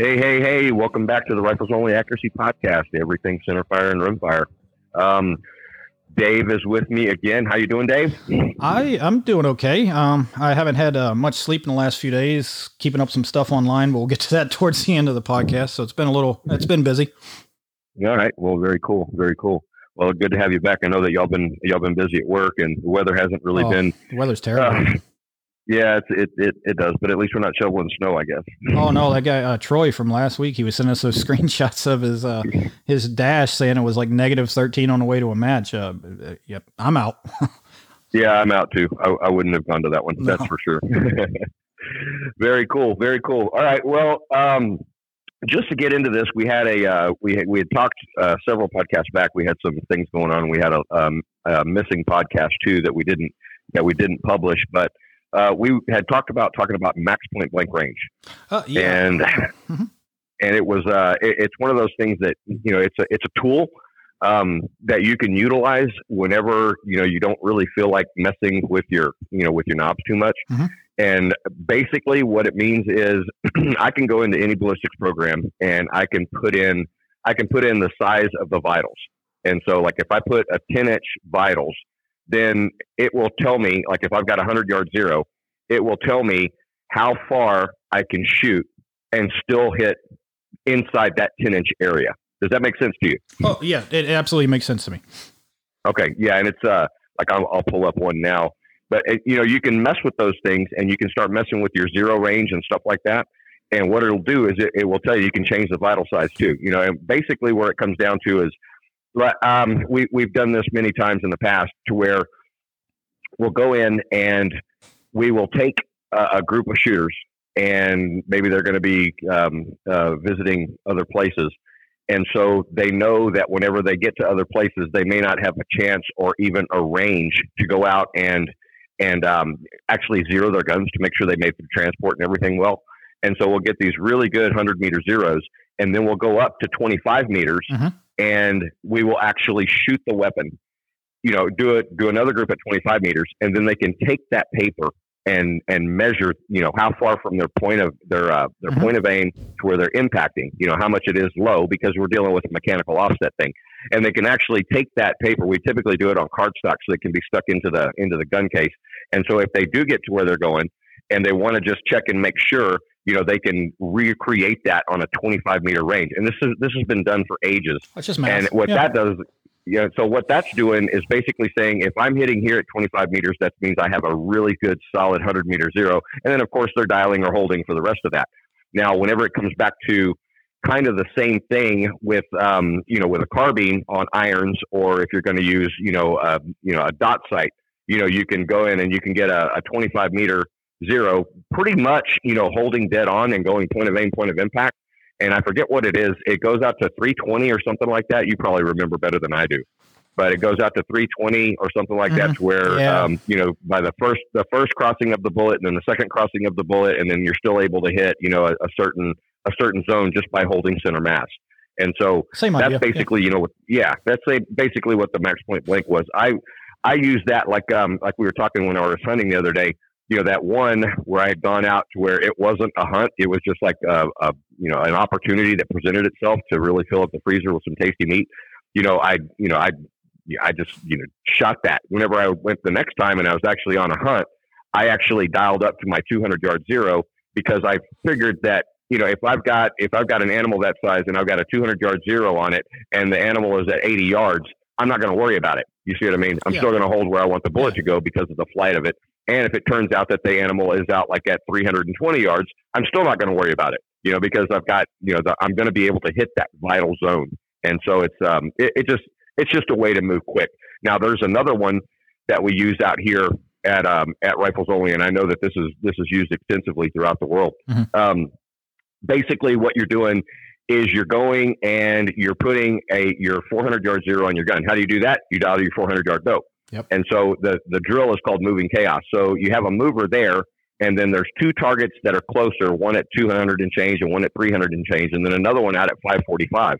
Hey, hey, hey! Welcome back to the Rifles Only Accuracy Podcast. Everything centerfire and rimfire. Um, Dave is with me again. How you doing, Dave? I I'm doing okay. Um, I haven't had uh, much sleep in the last few days, keeping up some stuff online. But we'll get to that towards the end of the podcast. So it's been a little, it's been busy. All right. Well, very cool. Very cool. Well, good to have you back. I know that y'all been y'all been busy at work, and the weather hasn't really Oh, been. The weather's terrible. Uh, yeah, it's, it, it it does, but at least we're not shoveling snow, I guess. oh no, that guy uh, Troy from last week, he was sending us those screenshots of his uh, his dash saying it was like negative thirteen on the way to a match. Uh, yep, I'm out. Yeah, I'm out too. I, I wouldn't have gone to that one. That's for sure. very cool. Very cool. All right. Well, um, just to get into this, we had a uh, we had, we had talked uh, several podcasts back. We had some things going on. We had a, um, a missing podcast too that we didn't that we didn't publish, but uh, we had talked about talking about max point blank range Uh, yeah. and Mhm. and it was uh, it, it's one of those things that you know it's a it's a tool um, that you can utilize whenever you know you don't really feel like messing with your you know with your knobs too much. Mhm. And basically, what it means is I can go into any ballistics program and I can put in I can put in the size of the vitals. And so, like if I put a 10 inch vitals, then it will tell me like if I've got a 100 yard zero, it will tell me how far I can shoot and still hit inside that 10 inch area. Does that make sense to you? oh yeah, it absolutely makes sense to me. Okay, yeah, and it's uh like I'll, I'll pull up one now, but it, you know you can mess with those things and you can start messing with your zero range and stuff like that. And what it'll do is it, it will tell you you can change the vital size too. You know, and basically where it comes down to is, um, we we've done this many times in the past to where we'll go in and we will take a, a group of shooters and maybe they're going to be um, uh, visiting other places and so they know that whenever they get to other places, they may not have a chance or even a range to go out and and um, actually zero their guns to make sure they made the transport and everything well. And so we'll get these really good hundred meter zeros, and then we'll go up to twenty five meters, Mhm. And we will actually shoot the weapon. You know, do it do another group at twenty five meters, and then they can take that paper and and measure you know how far from their point of their uh, their Mhm. point of aim to where they're impacting you know how much it is low because we're dealing with a mechanical offset thing and they can actually take that paper we typically do it on cardstock so it can be stuck into the into the gun case and so if they do get to where they're going and they want to just check and make sure you know they can recreate that on a 25 meter range and this is this has been done for ages That's just math. and what Yeah. that does, yeah. So what that's doing is basically saying if I'm hitting here at 25 meters, that means I have a really good solid 100 meter zero. And then of course they're dialing or holding for the rest of that. Now, whenever it comes back to kind of the same thing with, um, you know, with a carbine on irons, or if you're going to use, you know, uh, you know, a dot sight, you know, you can go in and you can get a, a 25 meter zero, pretty much, you know, holding dead on and going point of aim, point of impact and I forget what it is. It goes out to 320 or something like that. You probably remember better than I do, but it goes out to 320 or something like that, to where Yeah. um, you know by the first the first crossing of the bullet and then the second crossing of the bullet, and then you're still able to hit you know a, a certain a certain zone just by holding center mass. And so Same that's idea. Yeah. basically you know what yeah that's a, basically what the max point blank was i i use that like um like we were talking when i was hunting the other day you know that one where i had gone out to where it wasn't a hunt it was just like a, a you know an opportunity that presented itself to really fill up the freezer with some tasty meat you know i you know i i just you know shot that whenever i went the next time and i was actually on a hunt i actually dialed up to my 200 yard zero because i figured that you know, if I've got if I've got an animal that size and I've got a 200 yard zero on it, and the animal is at 80 yards, I'm not going to worry about it. You see what I mean? I'm Yeah. still going to hold where I want the bullet to go because of the flight of it. And if it turns out that the animal is out like at 320 yards, I'm still not going to worry about it. You know, because I've got you know the, I'm going to be able to hit that vital zone. And so it's um it, it just it's just a way to move quick. Now there's another one that we use out here at um, at Rifles Only, and I know that this is this is used extensively throughout the world. Mhm. Um, basically, what you're doing is you're going and you're putting a your 400 yard zero on your gun. How do you do that? You dial your 400 yard dope. Yep. And so the the drill is called moving chaos. So you have a mover there, and then there's two targets that are closer, one at 200 and change and one at 300 and change, and then another one out at 545.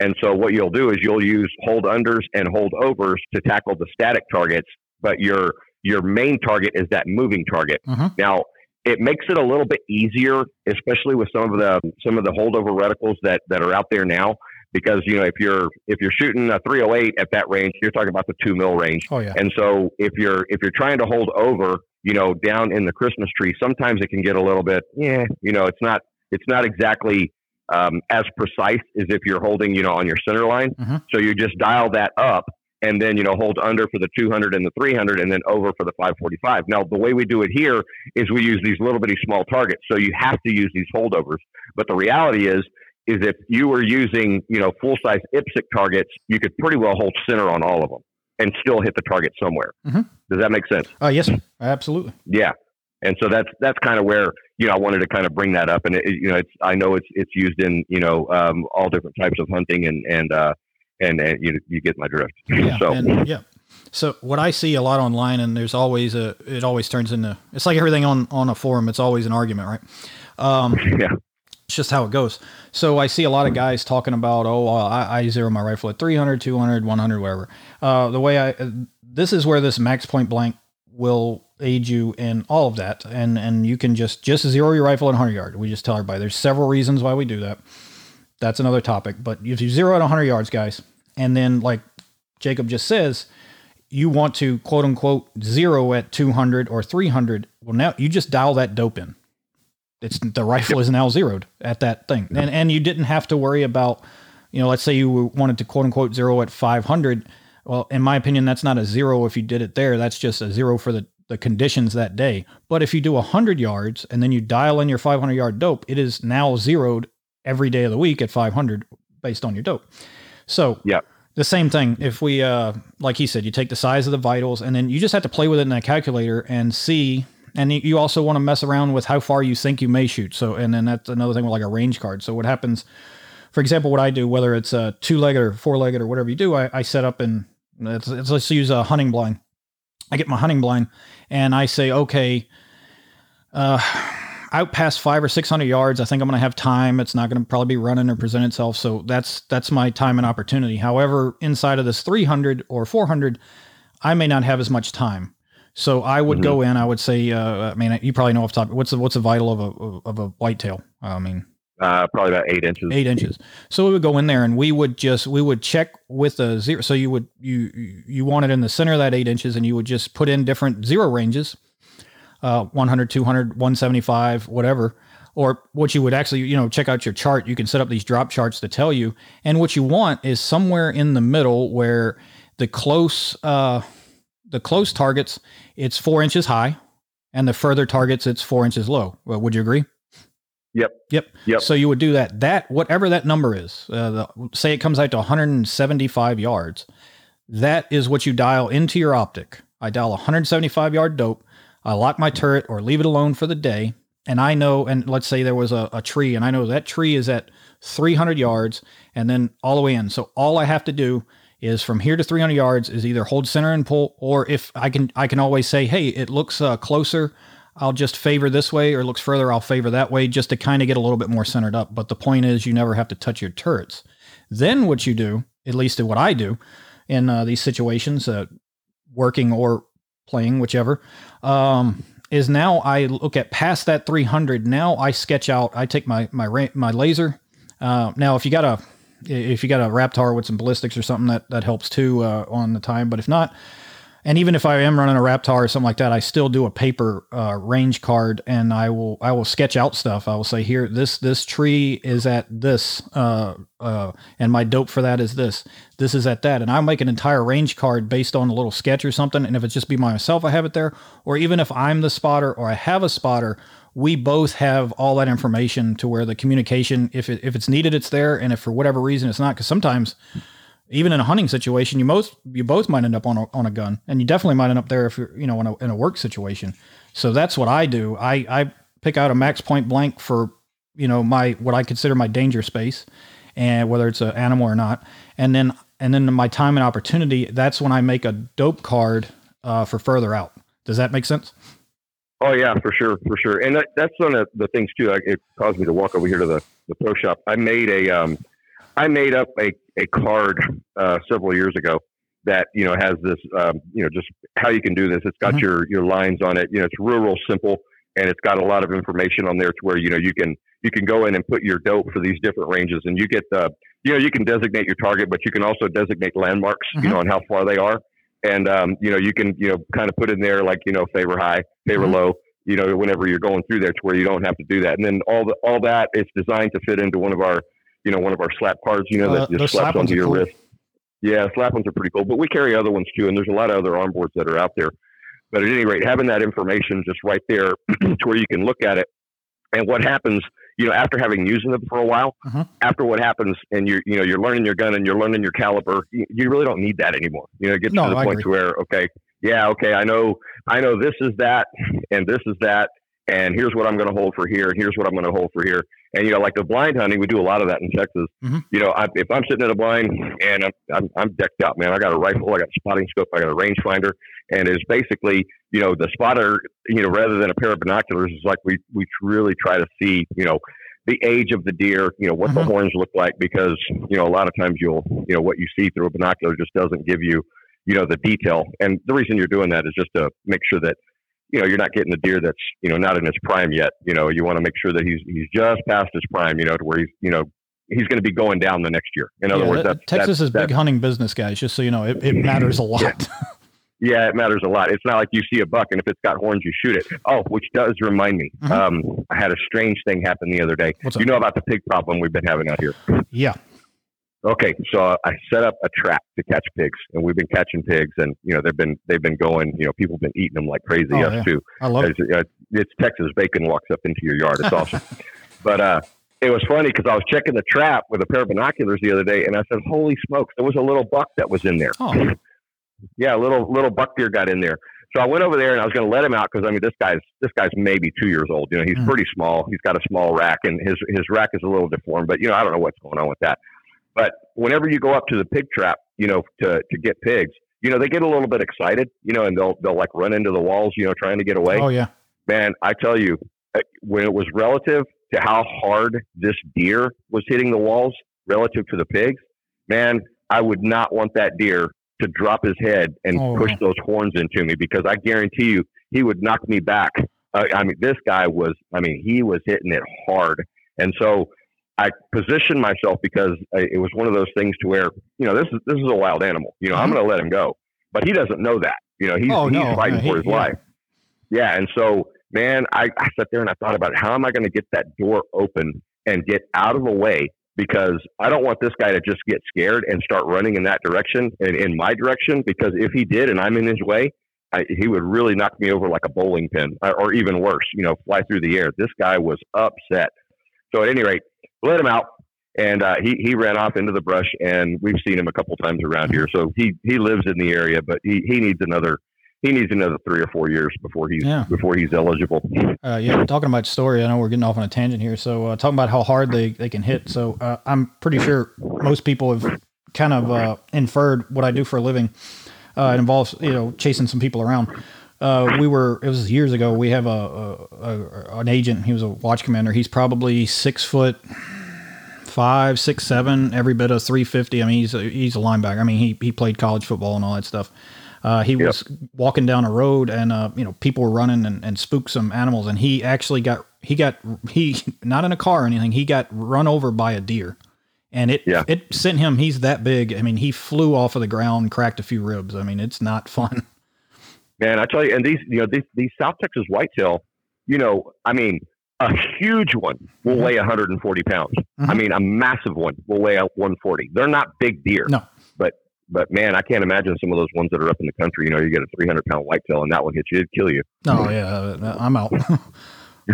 And so what you'll do is you'll use hold unders and hold overs to tackle the static targets, but your your main target is that moving target. Mhm. Now, it makes it a little bit easier, especially with some of the some of the holdover reticles that that are out there now. Because you know if you're if you're shooting a 308 at that range, you're talking about the two mil range. Oh yeah. And so if you're if you're trying to hold over, you know, down in the Christmas tree, sometimes it can get a little bit, yeah, you know, it's not it's not exactly um, as precise as if you're holding, you know, on your center line. Mm-hmm. So you just dial that up and then, you know, hold under for the 200 and the 300 and then over for the 545. Now, the way we do it here is we use these little bitty small targets. So you have to use these holdovers. But the reality is, is if you were using, you know, full size IPSC targets, you could pretty well hold center on all of them and still hit the target somewhere. Mm-hmm. Does that make sense? Uh, yes, absolutely. Yeah. And so that's that's kind of where you know I wanted to kind of bring that up, and it, you know it's I know it's it's used in you know um, all different types of hunting, and and uh, and, and you you get my drift. Yeah, so and, yeah. So what I see a lot online, and there's always a, it always turns into, it's like everything on on a forum. It's always an argument, right? Um, yeah. It's just how it goes. So I see a lot of guys talking about, oh, I, I zero my rifle at 300, 200, 100, whatever. Uh, the way I, this is where this max point blank will aid you in all of that. And, and you can just, just zero your rifle at 100 yard. We just tell everybody there's several reasons why we do that. That's another topic. But if you zero at 100 yards, guys, and then like Jacob just says, you want to quote unquote zero at 200 or 300. Well, now you just dial that dope in it's the rifle yep. is now zeroed at that thing, and and you didn't have to worry about, you know, let's say you wanted to quote unquote zero at 500. Well, in my opinion, that's not a zero if you did it there. That's just a zero for the the conditions that day. But if you do 100 yards and then you dial in your 500 yard dope, it is now zeroed every day of the week at 500 based on your dope. So yeah. The same thing. If we, uh, like he said, you take the size of the vitals, and then you just have to play with it in a calculator and see and you also want to mess around with how far you think you may shoot. So, and then that's another thing with like a range card. So, what happens, for example, what I do, whether it's a two legged or four legged or whatever you do, I, I set up and let's, let's use a hunting blind. I get my hunting blind and I say, okay, uh, out past five or six hundred yards, I think I'm going to have time. It's not going to probably be running or present itself. So that's that's my time and opportunity. However, inside of this 300 or 400, I may not have as much time. So I would mm-hmm. go in. I would say, uh, I mean, you probably know off top. What's the what's the vital of a of a whitetail? I mean, uh, probably about eight inches. Eight inches. So we would go in there and we would just we would check with a zero. So you would you you want it in the center of that eight inches, and you would just put in different zero ranges, uh, 100, 200, 175, whatever. Or what you would actually, you know, check out your chart. You can set up these drop charts to tell you. And what you want is somewhere in the middle where the close uh, the close targets, it's four inches high, and the further targets, it's four inches low. Well, would you agree? Yep. Yep. Yep. So you would do that. That whatever that number is, uh, the, say it comes out to 175 yards. That is what you dial into your optic. I dial 175 yard dope. I lock my turret or leave it alone for the day. And I know, and let's say there was a, a tree, and I know that tree is at 300 yards and then all the way in. So all I have to do is from here to 300 yards is either hold center and pull, or if I can, I can always say, hey, it looks uh, closer. I'll just favor this way, or looks further, I'll favor that way, just to kind of get a little bit more centered up. But the point is, you never have to touch your turrets. Then what you do, at least what I do in uh, these situations, uh, working or playing, whichever, um, is now I look at past that 300. Now I sketch out. I take my my my laser. Uh, now, if you got a if you got a Raptar with some ballistics or something, that that helps too uh, on the time. But if not, and even if I am running a Raptar or something like that, I still do a paper uh, range card, and I will I will sketch out stuff. I will say here this this tree is at this, uh, uh, and my dope for that is this. This is at that, and I'll make an entire range card based on a little sketch or something. And if it's just be myself, I have it there, or even if I'm the spotter or I have a spotter we both have all that information to where the communication, if it, if it's needed, it's there, and if for whatever reason it's not, because sometimes even in a hunting situation, you most you both might end up on a, on a gun, and you definitely might end up there if you're you know in a, in a work situation. So that's what I do. I I pick out a max point blank for you know my what I consider my danger space, and whether it's an animal or not, and then and then my time and opportunity. That's when I make a dope card uh, for further out. Does that make sense? Oh yeah, for sure, for sure. And that, that's one of the things too. It caused me to walk over here to the, the pro shop. I made a, um, I made up a, a card uh, several years ago that you know has this, um, you know, just how you can do this. It's got mm-hmm. your your lines on it. You know, it's real, real simple. and it's got a lot of information on there to where you know you can you can go in and put your dope for these different ranges, and you get the you know you can designate your target, but you can also designate landmarks, mm-hmm. you know, on how far they are, and um, you know you can you know kind of put in there like you know favor high, favor mm-hmm. low, you know, whenever you're going through there, to where you don't have to do that, and then all the all that it's designed to fit into one of our you know one of our slap cards, you know, that uh, just slaps onto your cool. wrist. Yeah, slap ones are pretty cool, but we carry other ones too, and there's a lot of other onboards that are out there. But at any rate, having that information just right there to where you can look at it, and what happens, you know, after having using them for a while, uh-huh. after what happens, and you're, you know, you're learning your gun and you're learning your caliber, you, you really don't need that anymore. You know, it gets no, to the I point agree. to where, okay, yeah, okay, I know, I know this is that, and this is that, and here's what I'm going to hold for here, and here's what I'm going to hold for here. And you know, like the blind hunting, we do a lot of that in Texas. Mm-hmm. You know, I, if I'm sitting in a blind and I'm, I'm, I'm decked out, man, I got a rifle, I got a spotting scope, I got a rangefinder, and it's basically you know the spotter, you know, rather than a pair of binoculars, is like we we really try to see, you know, the age of the deer, you know, what mm-hmm. the horns look like, because you know a lot of times you'll you know what you see through a binocular just doesn't give you you know the detail, and the reason you're doing that is just to make sure that you know, you're not getting a deer that's, you know, not in his prime yet. You know, you want to make sure that he's he's just past his prime, you know, to where he's, you know, he's going to be going down the next year. In other yeah, words, that's, Texas that's, is big hunting business, guys. Just so you know, it, it matters a lot. Yeah. yeah. it matters a lot. It's not like you see a buck and if it's got horns, you shoot it. Oh, which does remind me, mm-hmm. um, I had a strange thing happen the other day. What's you up? know about the pig problem we've been having out here? Yeah. Okay, so I set up a trap to catch pigs, and we've been catching pigs, and you know they've been they've been going. You know, people have been eating them like crazy. Oh, us yeah. too. I love it's, it. Uh, it's Texas bacon walks up into your yard. It's awesome. but uh, it was funny because I was checking the trap with a pair of binoculars the other day, and I said, "Holy smokes!" There was a little buck that was in there. Oh. yeah, a little little buck deer got in there. So I went over there and I was going to let him out because I mean this guy's this guy's maybe two years old. You know, he's mm. pretty small. He's got a small rack, and his his rack is a little deformed. But you know, I don't know what's going on with that. But whenever you go up to the pig trap, you know, to, to get pigs, you know, they get a little bit excited, you know, and they'll, they'll like run into the walls, you know, trying to get away. Oh, yeah. Man, I tell you, uh, when it was relative to how hard this deer was hitting the walls relative to the pigs, man, I would not want that deer to drop his head and oh, push those horns into me because I guarantee you he would knock me back. Uh, I mean, this guy was, I mean, he was hitting it hard. And so I positioned myself because it was one of those things to where you know this is this is a wild animal. You know, mm-hmm. I'm going to let him go, but he doesn't know that. You know, he's oh, he's no. fighting for his yeah. life. Yeah, and so man, I, I sat there and I thought about it. how am I going to get that door open and get out of the way because I don't want this guy to just get scared and start running in that direction and in my direction because if he did and I'm in his way, I, he would really knock me over like a bowling pin or even worse, you know, fly through the air. This guy was upset. So at any rate, let him out, and uh, he he ran off into the brush, and we've seen him a couple times around here. So he he lives in the area, but he he needs another he needs another three or four years before he's yeah. before he's eligible. Uh, yeah, talking about story, I know we're getting off on a tangent here. So uh, talking about how hard they, they can hit. So uh, I'm pretty sure most people have kind of uh, inferred what I do for a living. Uh, it involves you know chasing some people around. Uh, we were it was years ago. We have a, a, a, an agent. He was a watch commander. He's probably six foot five, six, seven, every bit of three fifty. I mean, he's a, he's a linebacker. I mean, he he played college football and all that stuff. Uh, he yep. was walking down a road and uh, you know people were running and, and spooked some animals and he actually got he got he not in a car or anything he got run over by a deer and it yeah. it sent him he's that big i mean he flew off of the ground cracked a few ribs i mean it's not fun Man, I tell you, and these, you know, these, these South Texas whitetail, you know, I mean, a huge one will mm-hmm. weigh 140 pounds. Mm-hmm. I mean, a massive one will weigh 140. They're not big deer. No. But, but man, I can't imagine some of those ones that are up in the country. You know, you get a 300 pound whitetail and that one hits you, it'd kill you. Oh, yeah. I'm out.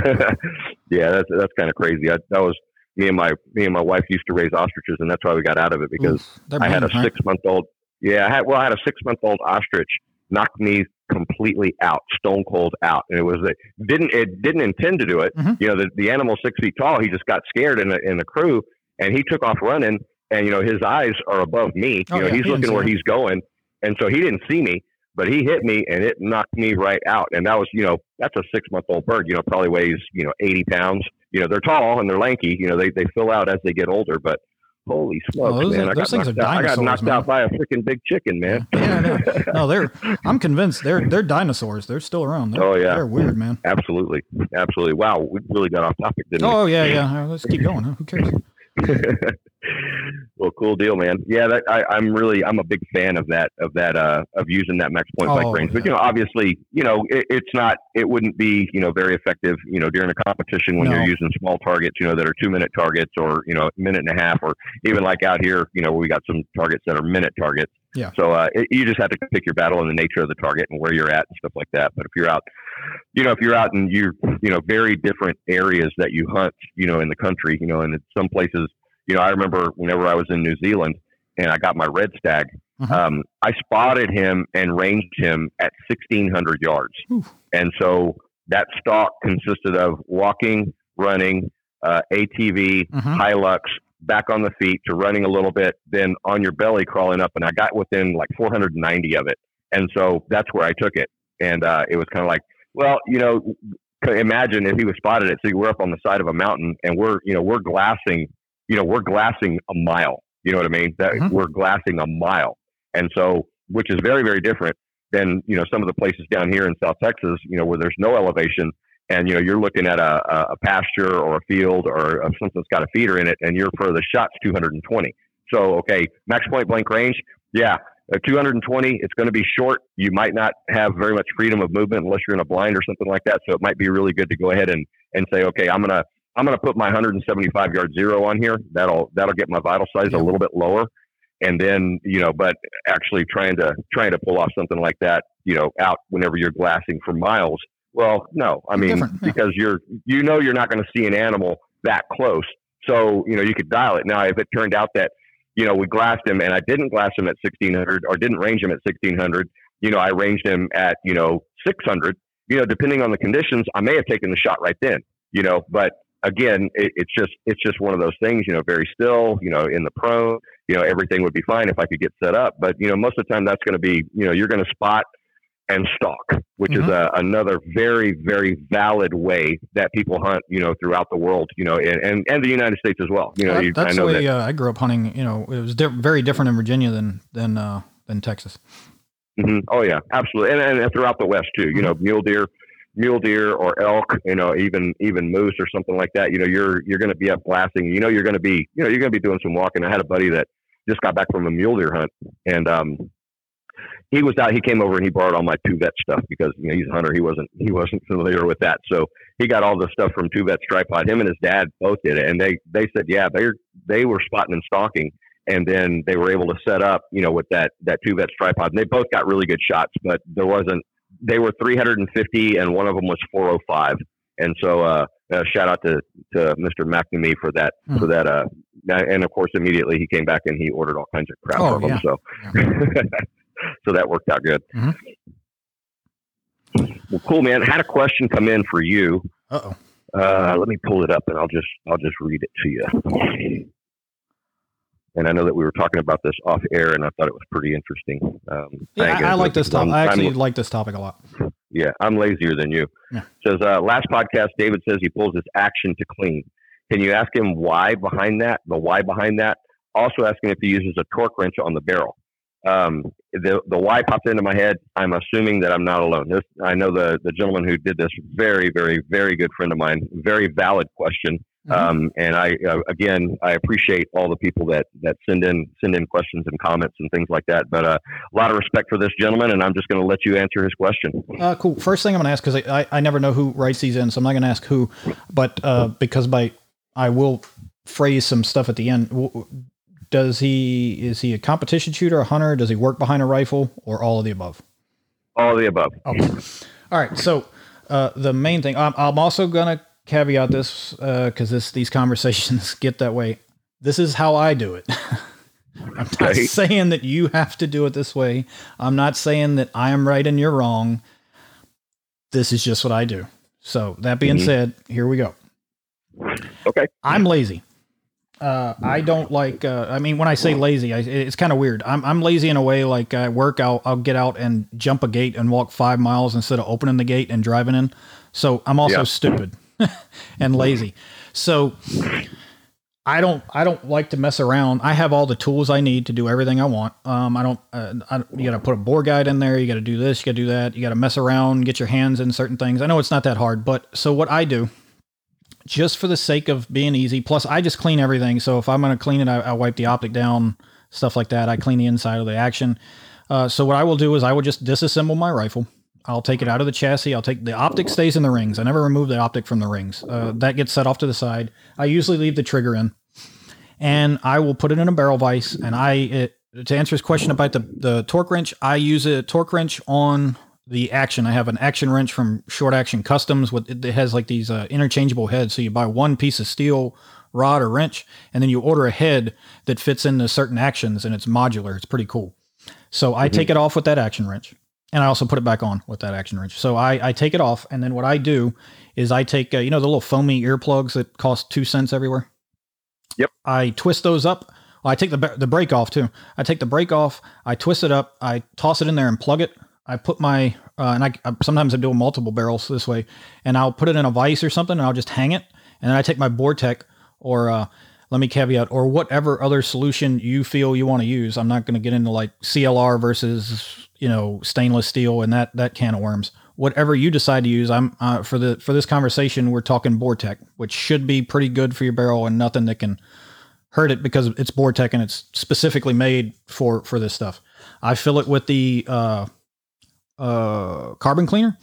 yeah, that's, that's kind of crazy. I, that was, me and my me and my wife used to raise ostriches, and that's why we got out of it because Oof, I had a six month old. Yeah, I had well, I had a six month old ostrich knocked me completely out, stone cold out. And it was a, didn't it didn't intend to do it. Mm-hmm. You know, the, the animal six feet tall, he just got scared in the in the crew, and he took off running. And you know, his eyes are above me. Oh, you know, yeah, he's he looking where he's going, and so he didn't see me. But he hit me, and it knocked me right out. And that was, you know, that's a six month old bird. You know, probably weighs, you know, eighty pounds. You know, they're tall and they're lanky. You know, they they fill out as they get older, but Holy oh, smokes, Oh, those man! are- those got things are knocked out. I got knocked man. out by a freaking big chicken, man. Yeah, no, no, they're. I'm convinced they're they're dinosaurs. They're still around. They're, Oh, yeah. they're weird, man. Absolutely, absolutely. Wow, we really got off topic, didn't we? Oh yeah, yeah. Let's keep going. Huh? Who cares? We? well, cool deal, man. Yeah, that, I, I'm really, I'm a big fan of that, of that, uh, of using that max point blank Oh, range. But you know, obviously, you know, it, it's not, it wouldn't be, you know, very effective, you know, during a competition when No. you're using small targets, you know, that are two minute targets or you know, minute and a half, or even like out here, you know, we got some targets that are minute targets. Yeah. So uh, it, you just have to pick your battle and the nature of the target and where you're at and stuff like that. But if you're out, you know, if you're out in you you know very different areas that you hunt, you know, in the country, you know, and in some places, you know, I remember whenever I was in New Zealand and I got my red stag, Mhm. um, I spotted him and ranged him at 1,600 yards, Oof. and so that stalk consisted of walking, running, uh, ATV, Mhm. Hilux, back on the feet to running a little bit, then on your belly crawling up, and I got within like 490 of it, and so that's where I took it, and uh, it was kind of like, well, you know, imagine if he was spotted it. So we're up on the side of a mountain, and we're you know we're glassing, you know, we're glassing a mile. You know what I mean? That Mhm. we're glassing a mile, and so which is very very different than you know some of the places down here in South Texas, you know, where there's no elevation and you know you're looking at a, a pasture or a field or something that's got a feeder in it, and your for the shot's 220. So okay, max point blank range, yeah, uh, 220. It's going to be short. You might not have very much freedom of movement unless you're in a blind or something like that. So it might be really good to go ahead and and say, okay, I'm gonna I'm gonna put my 175 yard zero on here. That'll that'll get my vital size a little bit lower. And then, you know, but actually trying to trying to pull off something like that, you know, out whenever you're glassing for miles, well, no, I mean, yeah. because you're, you know, you're not going to see an animal that close. So, you know, you could dial it. Now, if it turned out that, you know, we glassed him and I didn't glass him at 1600 or didn't range him at 1600, you know, I ranged him at, you know, 600, you know, depending on the conditions, I may have taken the shot right then, you know, but again, it, it's just, it's just one of those things, you know, very still, you know, in the prone, you know, everything would be fine if I could get set up. But, you know, most of the time that's going to be, you know, you're going to spot and stalk, which Mhm. is a, another very, very valid way that people hunt, you know, throughout the world, you know, and, and, and the United States as well. You know, That- you, I that's know the way that. uh, I grew up hunting. You know, it was di- very different in Virginia than than uh, than Texas. hmm Oh yeah, absolutely, and, and throughout the West too. You know, mule deer, mule deer or elk. You know, even even moose or something like that. You know, you're you're going to be up blasting. You know, you're going to be you know you're going to be doing some walking. I had a buddy that just got back from a mule deer hunt, and um, he was out. He came over and he borrowed all my two vet stuff because you know he's a hunter. He wasn't he wasn't familiar with that, so he got all the stuff from two vet's tripod. Him and his dad both did it, and they they said yeah they they were spotting and stalking and then they were able to set up, you know, with that that two vets tripod. And they both got really good shots, but there wasn't. They were 350, and one of them was 405. And so, uh, uh, shout out to to Mr. McNamee for that Hmm. for that. Uh, and of course, immediately he came back and he ordered all kinds of crap Oh, from yeah. them. So, so that worked out good. Mhm. Well, cool, man. Had a question come in for you. Uh oh. Uh, let me pull it up and I'll just I'll just read it to you. And I know that we were talking about this off air, and I thought it was pretty interesting. Um, Yeah, I, I like this topic. I actually I'm- like this topic a lot. yeah, I'm lazier than you. Yeah. Says uh, last podcast, David says he pulls his action to clean. Can you ask him why behind that? The why behind that. Also asking if he uses a torque wrench on the barrel. Um, the the why popped into my head. I'm assuming that I'm not alone. This I know the the gentleman who did this. Very very very good friend of mine. Very valid question. Mhm. Um, and I uh, again I appreciate all the people that that send in send in questions and comments and things like that. But uh, a lot of respect for this gentleman, and I'm just going to let you answer his question. Uh, cool. First thing I'm going to ask because I, I, I never know who writes these in, so I'm not going to ask who, but uh, because by I will phrase some stuff at the end. Does he is he a competition shooter, a hunter? Does he work behind a rifle, or all of the above? All of the above. Okay. All right. So uh, the main thing I'm, I'm also going to caveat this because this these conversations get that way. This is how I do it. I'm not Okay. saying that you have to do it this way. I'm not saying that I am right and you're wrong. This is just what I do. So that being Mhm. said, here we go. Okay. I'm lazy. Uh, I don't like. Uh, I mean, when I say lazy, I, it's kind of weird. I'm I'm lazy in a way. Like I work out, I'll get out and jump a gate and walk five miles instead of opening the gate and driving in. So I'm also Yeah. stupid and lazy. So I don't I don't like to mess around. I have all the tools I need to do everything I want. Um, I don't. Uh, I, you got to put a bore guide in there. You got to do this. You got to do that. You got to mess around, get your hands in certain things. I know it's not that hard, but so what I do, just for the sake of being easy. Plus, I just clean everything. So if I'm going to clean it, I, I, wipe the optic down, stuff like that. I clean the inside of the action. Uh, so what I will do is I will just disassemble my rifle. I'll take it out of the chassis. I'll take the optic stays in the rings. I never remove the optic from the rings. Uh, that gets set off to the side. I usually leave the trigger in, and I will put it in a barrel vise. And I, it, to answer his question about the the torque wrench, I use a torque wrench on the action. I have an action wrench from Short Action Customs. With it has like these uh, interchangeable heads. So you buy one piece of steel rod or wrench, and then you order a head that fits into certain actions, and it's modular. It's pretty cool. So I mm-hmm. take it off with that action wrench and I also put it back on with that action wrench. So I, I take it off, and then what I do is I take uh, you know the little foamy earplugs that cost two cents everywhere. Yep. I twist those up. I take the the brake off too. I take the brake off. I twist it up. I toss it in there and plug it. I put my uh, and I, I sometimes I'm doing multiple barrels this way, and I'll put it in a vise or something, and I'll just hang it. And then I take my Bore Tech or uh, let me caveat or whatever other solution you feel you want to use. I'm not going to get into like CLR versus you know stainless steel and that that can of worms. Whatever you decide to use, I'm uh, for the for this conversation we're talking Bore Tech, which should be pretty good for your barrel and nothing that can hurt it because it's Bore Tech and it's specifically made for for this stuff. I fill it with the uh, carbon cleaner,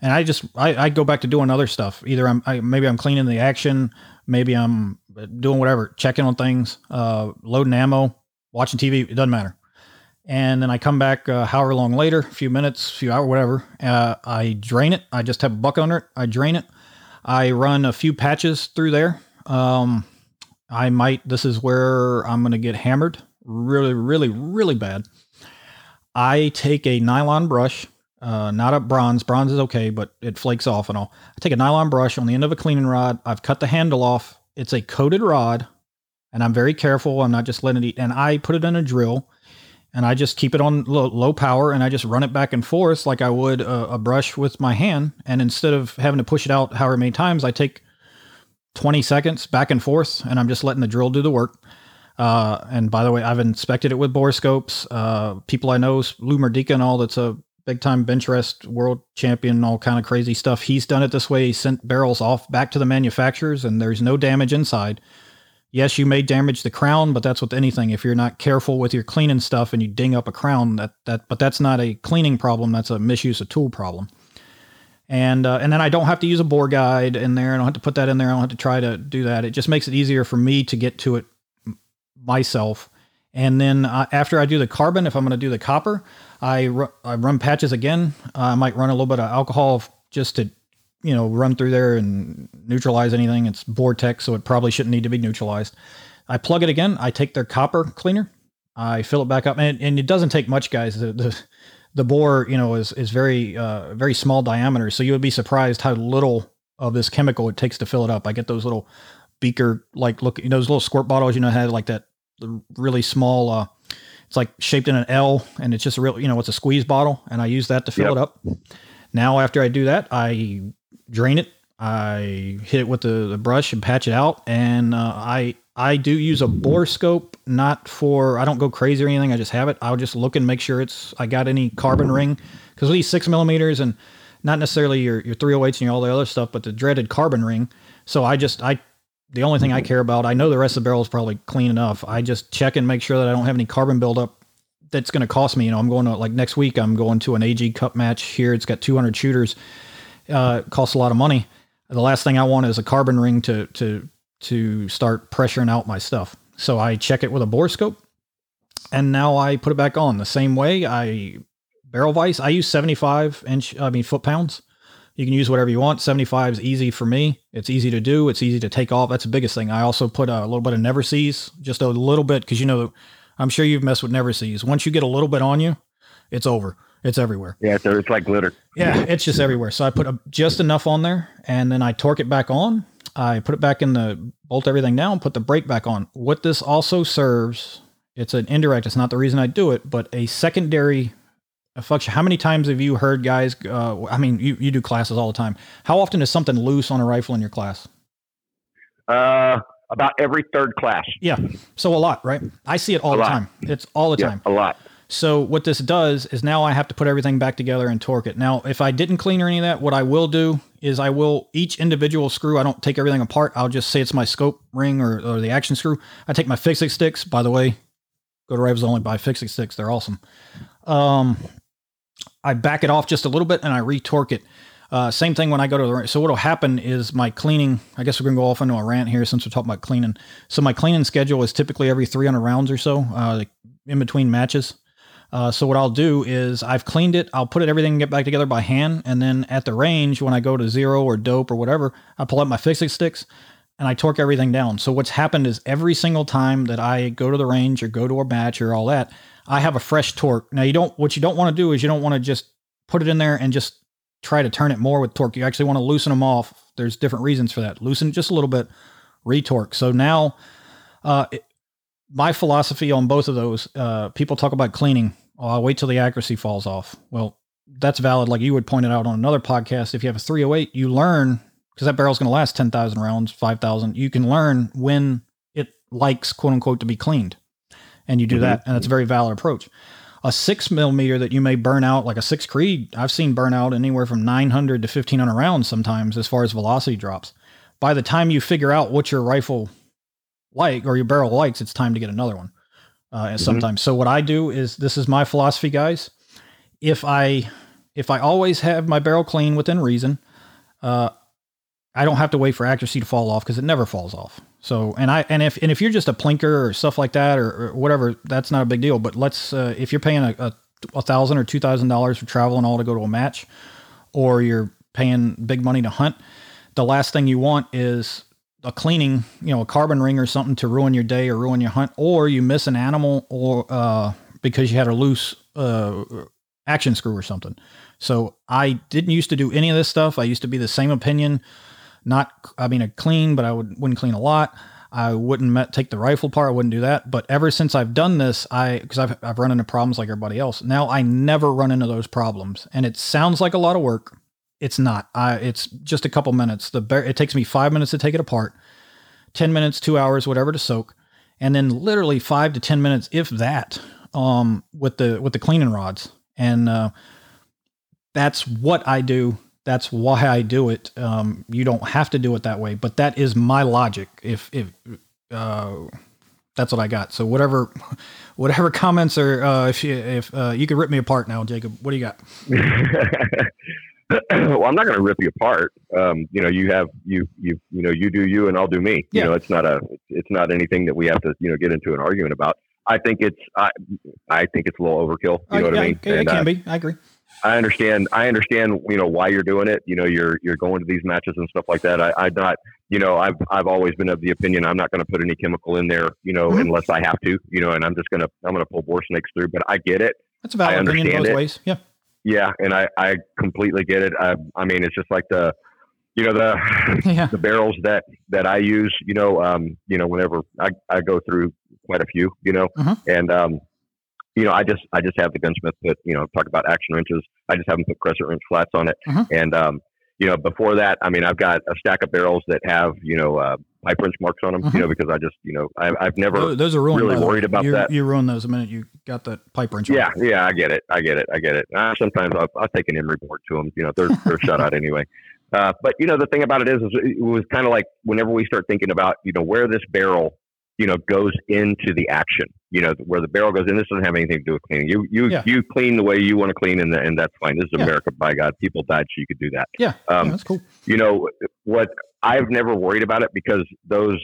and I just I, I go back to doing other stuff. Either I'm I, maybe I'm cleaning the action, maybe I'm doing whatever, checking on things, uh, loading ammo, watching TV. It doesn't matter. And then I come back, uh, however long later, a few minutes, a few hours, whatever. Uh, I drain it. I just have a bucket under it. I drain it. I run a few patches through there. Um, I might, this is where I'm going to get hammered really, really, really bad. I take a nylon brush, uh, not a bronze. Bronze is okay, but it flakes off and all. I take a nylon brush on the end of a cleaning rod. I've cut the handle off it's a coated rod, and I'm very careful. I'm not just letting it eat. And I put it in a drill, and I just keep it on low, low power, and I just run it back and forth like I would a, a, brush with my hand. And instead of having to push it out however many times, I take 20 seconds back and forth, and I'm just letting the drill do the work. Uh, and by the way, I've inspected it with borescopes. Uh, people I know, Lou Murdica and all, that's a big time bench rest world champion, all kind of crazy stuff. He's done it this way. He sent barrels off back to the manufacturers, and there's no damage inside. Yes, you may damage the crown, but that's with anything. If you're not careful with your cleaning stuff and you ding up a crown, that that but that's not a cleaning problem. That's a misuse of tool problem. And uh, and then I don't have to use a bore guide in there. I don't have to put that in there. I don't have to try to do that. It just makes it easier for me to get to it myself. And then uh, after I do the carbon, if I'm going to do the copper, I, ru- I run patches again. Uh, I might run a little bit of alcohol just to, you know, run through there and neutralize anything. It's Bore Tech, so it probably shouldn't need to be neutralized. I plug it again. I take their copper cleaner. I fill it back up, and, and it doesn't take much, guys. The, the, the bore, you know, is is very uh, very small diameter, so you would be surprised how little of this chemical it takes to fill it up. I get those little beaker like look, you know, those little squirt bottles, you know, had like that really small uh, it's like shaped in an L and it's just a real, you know, it's a squeeze bottle and I use that to fill yep. it up. Now, after I do that, I drain it. I hit it with the, the brush and patch it out. And uh, I, I do use a borescope, not for, I don't go crazy or anything. I just have it. I'll just look and make sure it's, I got any carbon ring because with these six millimeters and not necessarily your, your 308s and all the other stuff, but the dreaded carbon ring. So I just, I the only thing I care about, I know the rest of the barrel is probably clean enough. I just check and make sure that I don't have any carbon buildup that's going to cost me. You know, I'm going to like next week, I'm going to an AG Cup match here. It's got 200 shooters. Uh, costs a lot of money. The last thing I want is a carbon ring to to to start pressuring out my stuff. So I check it with a borescope, and now I put it back on the same way. I barrel vise. I use 75 inch, I mean foot pounds. You can use whatever you want. 75 is easy for me. It's easy to do. It's easy to take off. That's the biggest thing. I also put a little bit of Never-Seez, just a little bit, because you know, I'm sure you've messed with Never-Seez. Once you get a little bit on you, it's over. It's everywhere. Yeah, so it's like glitter. Yeah, it's just everywhere. So I put a, just enough on there, and then I torque it back on. I put it back in the bolt everything down, put the brake back on. What this also serves, it's an indirect. It's not the reason I do it, but a secondary function. How many times have you heard guys? Uh, I mean, you, you do classes all the time. How often is something loose on a rifle in your class? Uh, about every third class. Yeah. So a lot, right? I see it all A the lot. time. It's all the Yeah, time. a lot. So what this does is now I have to put everything back together and torque it. Now, if I didn't clean or any of that, what I will do is I will each individual screw. I don't take everything apart. I'll just say it's my scope ring or, or the action screw. I take my Fix It Sticks. By the way, go to Rifles Only buy Fix It Sticks. They're awesome. Um, I back it off just a little bit and I retorque it. Uh, same thing when I go to the range. So what'll happen is my cleaning. I guess we're gonna go off into a rant here since we're talking about cleaning. So my cleaning schedule is typically every 300 rounds or so, uh, in between matches. Uh, so what I'll do is I've cleaned it. I'll put it everything get back together by hand, and then at the range when I go to zero or dope or whatever, I pull out my Fix It Sticks and I torque everything down. So what's happened is every single time that I go to the range or go to a match or all that, I have a fresh torque. Now you don't. What you don't want to do is you don't want to just put it in there and just try to turn it more with torque. You actually want to loosen them off. There's different reasons for that. Loosen just a little bit, retorque. So now, uh, it, my philosophy on both of those, uh, people talk about cleaning. Oh, I'll wait till the accuracy falls off. Well, that's valid. Like you would point it out on another podcast. If you have a 308, you learn because that barrel's going to last 10,000 rounds, 5,000. You can learn when it likes, quote unquote, to be cleaned. And you do Mhm. that. And it's a very valid approach. A six millimeter that you may burn out, like a six Creed, I've seen burn out anywhere from 900 to 1500 rounds sometimes as far as velocity drops. By the time you figure out what your rifle like or your barrel likes, it's time to get another one. Uh, and Mhm. sometimes. So what I do is this is my philosophy, guys. If I if I always have my barrel clean within reason, uh, I don't have to wait for accuracy to fall off because it never falls off. So and I and if and if you're just a plinker or stuff like that or, or whatever, that's not a big deal. But let's uh, if you're paying a, a, a thousand or two thousand dollars for travel and all to go to a match, or you're paying big money to hunt, the last thing you want is a cleaning, you know, a carbon ring or something to ruin your day or ruin your hunt, or you miss an animal or uh, because you had a loose uh, action screw or something. So I didn't used to do any of this stuff. I used to be the same opinion. Not, I mean, a clean, but I would wouldn't clean a lot. I wouldn't met, take the rifle part. I wouldn't do that. But ever since I've done this, I because I've I've run into problems like everybody else. Now I never run into those problems, and it sounds like a lot of work. It's not. I it's just a couple minutes. The bear, it takes me five minutes to take it apart, ten minutes, two hours, whatever to soak, and then literally five to ten minutes, if that, um, with the with the cleaning rods, and uh, that's what I do. That's why I do it. Um, you don't have to do it that way, but that is my logic. If if uh, that's what I got. So whatever, whatever comments are, uh, if you if uh, you could rip me apart now, Jacob. What do you got? well, I'm not going to rip you apart. Um, you know, you have you you you know you do you and I'll do me. Yeah. You know, it's not a it's not anything that we have to you know get into an argument about. I think it's I I think it's a little overkill. You know what yeah, I mean? It, it And, can uh, be. I agree. I understand. I understand. You know why you're doing it. You know, you're you're going to these matches and stuff like that. I, I not. You know, I've I've always been of the opinion I'm not going to put any chemical in there. You know, Mhm. unless I have to. You know, and I'm just gonna I'm gonna pull bore snakes through. But I get it. That's a valid I understand both it. ways. Yeah. Yeah, and I I completely get it. I I mean, it's just like the, you know the Yeah. the barrels that that I use. You know, um, you know, whenever I I go through quite a few. You know, Mhm. and um, you know, I just I just have the gunsmith put you know talk about action wrenches. I just have them put crescent wrench flats on it, Mhm. and um, you know, before that, I mean, I've got a stack of barrels that have you know uh, pipe wrench marks on them. Mhm. You know, because I just you know I, I've never. Those, are ruined. really worried about you, that. You ruin those the minute you got that pipe wrench. on. Yeah, yeah, I get it. I get it. I get it. Uh, sometimes I'll, I'll take an Emery board to them. You know, they're they're shut out anyway. Uh, but you know, the thing about it is, is it was kind of like whenever we start thinking about you know where this barrel, you know, goes into the action. You know, where the barrel goes in. This doesn't have anything to do with cleaning. You you Yeah. you clean the way you want to clean, and and that's fine. This is Yeah. America, by God. People died so you could do that. Yeah. Um, yeah, that's cool. you know what i've never worried about it because those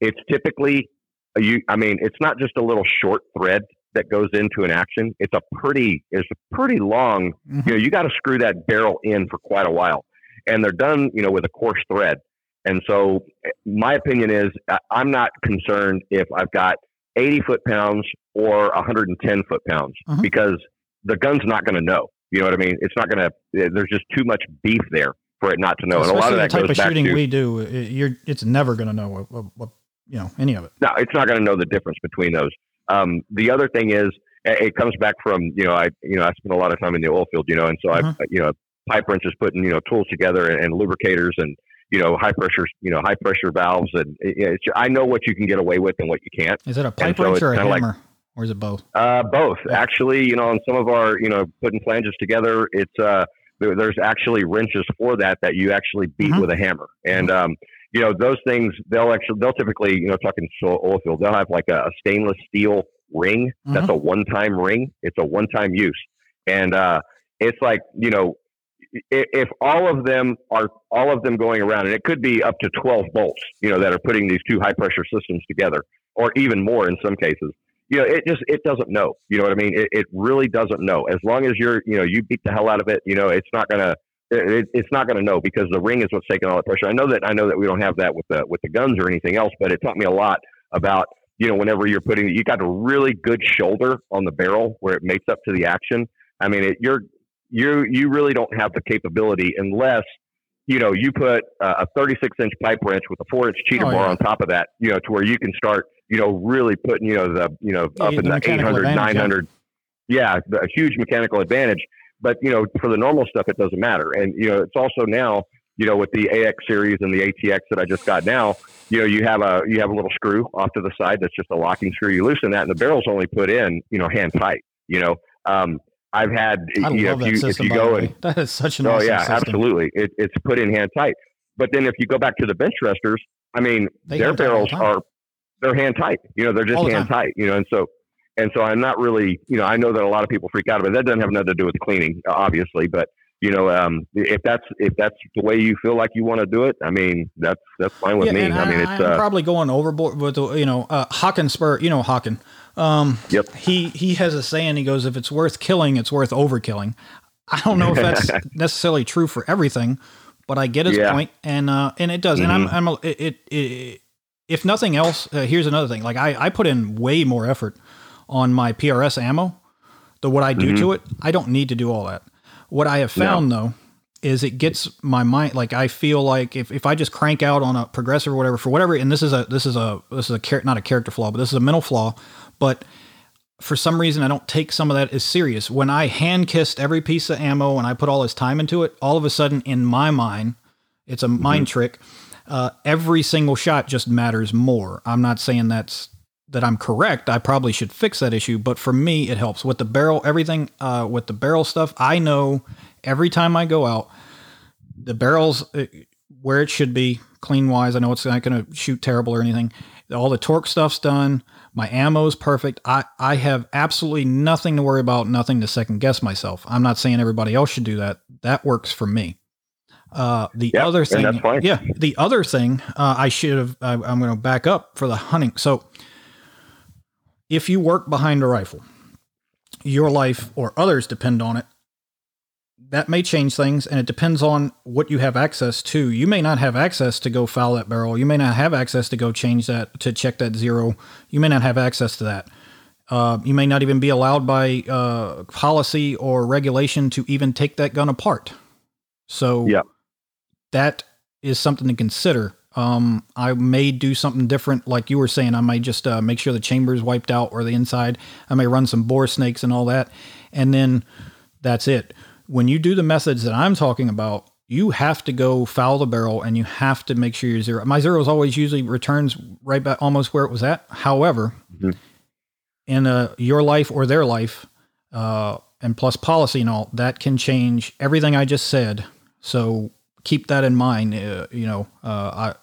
it's typically you i mean it's not just a little short thread that goes into an action it's a pretty it's a pretty long Mhm. you know you got to screw that barrel in for quite a while and they're done you know with a coarse thread and so my opinion is i'm not concerned if i've got 80 foot pounds or 110 foot pounds Mhm. because the gun's not going to know you know what i mean it's not going to there's just too much beef there for it not to know and a lot Especially of that the type goes of shooting to we do, you're it's never going to know what, what, what you know any of it. no, it's not going to know the difference between those. Um, the other thing is, it comes back from you know I you know I spent a lot of time in the oil field, you know, and so Mhm. I you know pipe wrenches putting you know tools together and, and lubricators and you know, high pressure, you know, high pressure valves, and it's, I know what you can get away with and what you can't. Is it a pipe wrench or a hammer, like, or is it both? Uh, both, yeah. actually. You know, on some of our, you know, putting flanges together, it's uh, there, there's actually wrenches for that that you actually beat mm-hmm. with a hammer, and mm-hmm. um, you know, those things they'll actually they'll typically, you know, talking oil field, they'll have like a, a stainless steel ring. Mm-hmm. That's a one time ring. It's a one time use, and uh, it's like you know if all of them are all of them going around, and it could be up to twelve bolts, you know, that are putting these two high pressure systems together, or even more in some cases. You know, it just it doesn't know. You know what I mean? It, it really doesn't know. As long as you're, you know, you beat the hell out of it. You know, it's not gonna it, it's not going to know because the ring is what's taking all the pressure. I know that I know that we don't have that with the with the guns or anything else, but it taught me a lot about you know whenever you're putting you got a really good shoulder on the barrel where it mates up to the action. I mean, it, you're you you really don't have the capability unless you know you put a 36 inch pipe wrench with a four inch cheater oh, bar yeah. on top of that you know to where you can start you know really putting you know the you know up in the, the 800 900 yeah. yeah a huge mechanical advantage but you know for the normal stuff it doesn't matter and you know it's also now you know with the AX series and the ATX that I just got now you know you have a you have a little screw off to the side that's just a locking screw you loosen that and the barrel's only put in you know hand tight you know um, I've had I you know if you system, if you go and that is such an oh awesome yeah system. absolutely it, it's put in hand tight. But then if you go back to the bench resters, I mean they their barrels are they're hand tight. You know they're just hand tight. You know and so and so I'm not really you know I know that a lot of people freak out, but that doesn't have nothing to do with cleaning, obviously. But you know, um, if that's if that's the way you feel like you want to do it, I mean, that's that's fine with yeah, me. I, I, mean, it's I'm uh, probably going overboard with you know uh, Hawken Spur. You know Hawken. Um, yep. He he has a saying. He goes, "If it's worth killing, it's worth overkilling." I don't know if that's necessarily true for everything, but I get his yeah. point, and uh, and it does. Mm-hmm. And I'm mm-hmm. I'm a, it, it, it, if nothing else, uh, here's another thing. Like I I put in way more effort on my PRS ammo. The what I do mm-hmm. to it, I don't need to do all that. What I have found no. though is it gets my mind like I feel like if, if I just crank out on a progressive or whatever for whatever and this is a this is a this is a char- not a character flaw but this is a mental flaw but for some reason I don't take some of that as serious when I hand kissed every piece of ammo and I put all this time into it all of a sudden in my mind it's a mm-hmm. mind trick uh, every single shot just matters more I'm not saying that's that I'm correct I probably should fix that issue but for me it helps with the barrel everything uh, with the barrel stuff I know every time I go out, the barrels uh, where it should be, clean wise. I know it's not going to shoot terrible or anything. All the torque stuff's done. My ammo is perfect. I, I have absolutely nothing to worry about, nothing to second guess myself. I'm not saying everybody else should do that. That works for me. Uh, the other thing, yeah, the other thing uh, I should have, I, I'm going to back up for the hunting. So if you work behind a rifle, your life or others depend on it that may change things and it depends on what you have access to. You may not have access to go foul that barrel. You may not have access to go change that to check that zero. You may not have access to that. Uh, you may not even be allowed by uh, policy or regulation to even take that gun apart. So yeah. that is something to consider. Um, I may do something different, like you were saying. I might just uh, make sure the chamber is wiped out or the inside. I may run some bore snakes and all that, and then that's it when you do the methods that I'm talking about, you have to go foul the barrel and you have to make sure your zero. My zero is always usually returns right back almost where it was at. However, mm-hmm. in a, your life or their life, uh, and plus policy and all that can change everything I just said. So keep that in mind. Uh, you know, uh, I,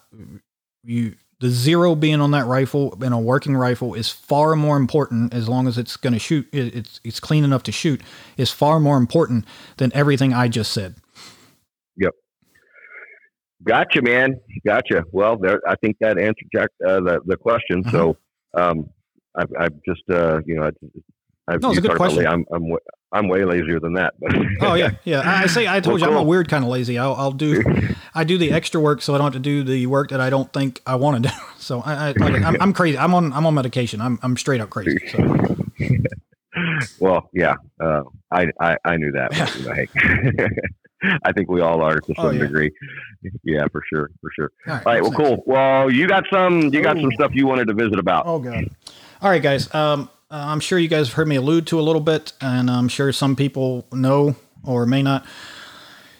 you the zero being on that rifle in a working rifle is far more important as long as it's going to shoot it's it's clean enough to shoot is far more important than everything i just said. Yep. Gotcha man. Gotcha. Well there i think that answered jack uh, the, the question. Uh-huh. so um I've, I've just uh you know I, I've, no, it's a good question. I'm, I'm I'm way lazier than that. But oh yeah, yeah. I say I told well, you cool. I'm a weird kind of lazy. I'll, I'll, do I do the extra work so I don't have to do the work that I don't think I want to do. So I, I am I'm crazy. I'm on I'm on medication. I'm I'm straight up crazy. So. well, yeah, uh, I, I I knew that. But, you know, hey. I think we all are to oh, some oh, yeah. degree. Yeah, for sure, for sure. All right, all right well, cool. Well, you got some you got Ooh. some stuff you wanted to visit about. Oh god. All right, guys. Um, uh, I'm sure you guys have heard me allude to a little bit, and I'm sure some people know or may not.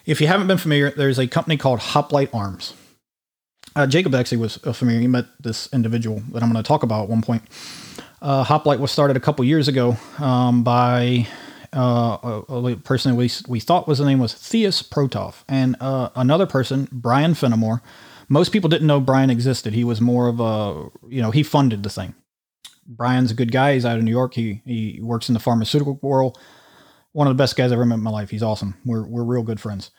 If you haven't been familiar, there's a company called Hoplite Arms. Uh, Jacob actually was familiar. He met this individual that I'm going to talk about at one point. Uh, Hoplite was started a couple years ago um, by uh, a, a, person we, we thought was the name was Theus Protov, and uh, another person, Brian Fenimore. Most people didn't know Brian existed. He was more of a, you know, he funded the thing. Brian's a good guy. He's out of New York. He he works in the pharmaceutical world. One of the best guys I've ever met in my life. He's awesome. We're we're real good friends.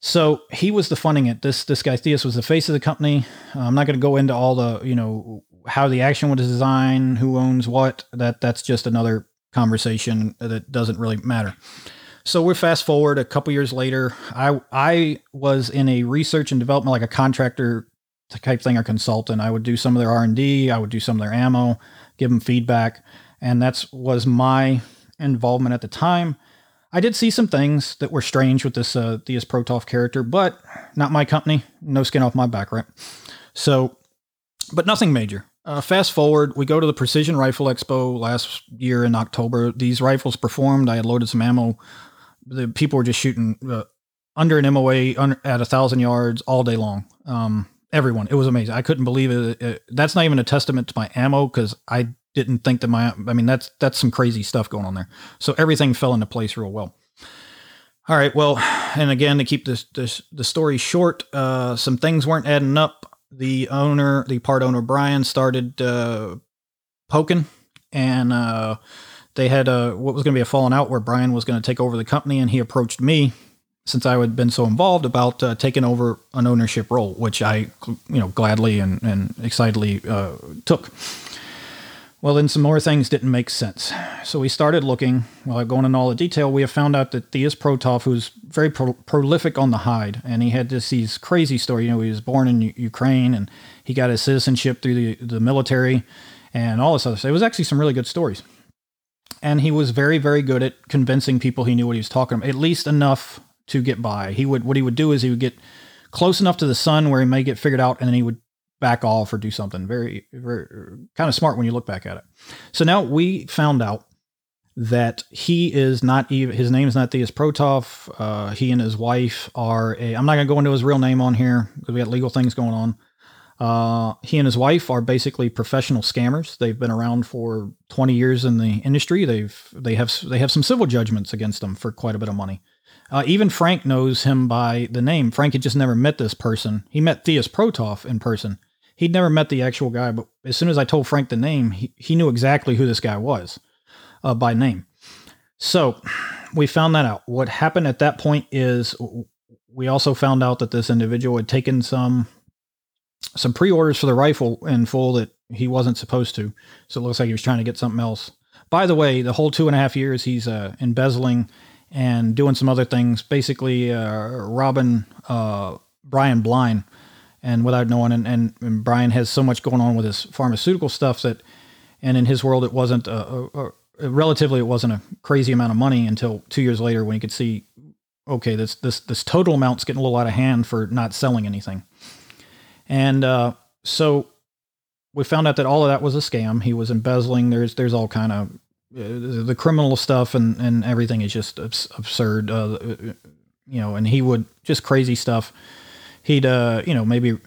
So he was the funding it. This this guy Theus was the face of the company. Uh, I'm not going to go into all the you know how the action was designed, who owns what. That that's just another conversation that doesn't really matter. So we're fast forward a couple years later. I I was in a research and development like a contractor type thing or consultant. I would do some of their R and D. I would do some of their ammo, give them feedback, and that's was my involvement at the time. I did see some things that were strange with this uh, Theus Protov character, but not my company. No skin off my back, right? So, but nothing major. Uh, fast forward, we go to the Precision Rifle Expo last year in October. These rifles performed. I had loaded some ammo. The people were just shooting uh, under an MOA under, at a thousand yards all day long. Um, everyone, it was amazing. I couldn't believe it. it that's not even a testament to my ammo because I didn't think that my. I mean, that's that's some crazy stuff going on there. So everything fell into place real well. All right, well, and again to keep this, this the story short, uh, some things weren't adding up the owner, the part owner Brian, started uh, poking, and uh, they had a what was going to be a falling out where Brian was going to take over the company, and he approached me since I had been so involved about uh, taking over an ownership role, which I you know gladly and, and excitedly uh, took. Well, then some more things didn't make sense. So we started looking. Well, going into all the detail, we have found out that Theus Protov, who's very pro- prolific on the hide, and he had this these crazy story. You know, he was born in U- Ukraine, and he got his citizenship through the, the military, and all this other stuff. It was actually some really good stories. And he was very, very good at convincing people he knew what he was talking about, at least enough to get by. He would what he would do is he would get close enough to the sun where he may get figured out, and then he would back off or do something. Very, very kind of smart when you look back at it. So now we found out that he is not even his name is not Theus Protov. Uh, he and his wife are a. I'm not gonna go into his real name on here because we got legal things going on. Uh, he and his wife are basically professional scammers. They've been around for 20 years in the industry. They've they have they have some civil judgments against them for quite a bit of money. Uh, even Frank knows him by the name. Frank had just never met this person. He met Theus Protov in person, he'd never met the actual guy, but as soon as I told Frank the name, he, he knew exactly who this guy was uh, by name. So we found that out. What happened at that point is we also found out that this individual had taken some some pre-orders for the rifle in full that he wasn't supposed to. So it looks like he was trying to get something else. By the way, the whole two and a half years he's uh, embezzling and doing some other things, basically uh, robbing uh, Brian Blind and without knowing. And, and, and, Brian has so much going on with his pharmaceutical stuff that, and in his world, it wasn't a, a, a, relatively it wasn't a crazy amount of money until two years later when he could see, okay, this this this total amount's getting a little out of hand for not selling anything, and uh, so we found out that all of that was a scam. He was embezzling. There's there's all kind of the criminal stuff and and everything is just absurd. Uh, uh, you know, and he would just crazy stuff he'd uh, you know maybe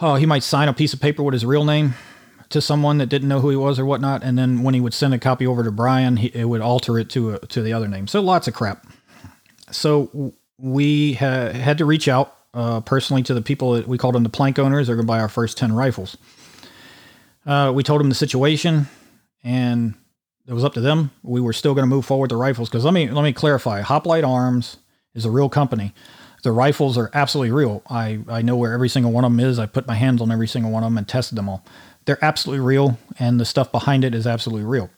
oh he might sign a piece of paper with his real name to someone that didn't know who he was or whatnot, and then when he would send a copy over to Brian, he, it would alter it to a, to the other name. So lots of crap. So we ha- had to reach out uh, personally to the people that we called them the plank owners. They're going to buy our first ten rifles. Uh, we told them the situation, and it was up to them. We were still going to move forward the rifles because let me let me clarify. Hoplite Arms is a real company the rifles are absolutely real. I, I know where every single one of them is. I put my hands on every single one of them and tested them all. They're absolutely real, and the stuff behind it is absolutely real.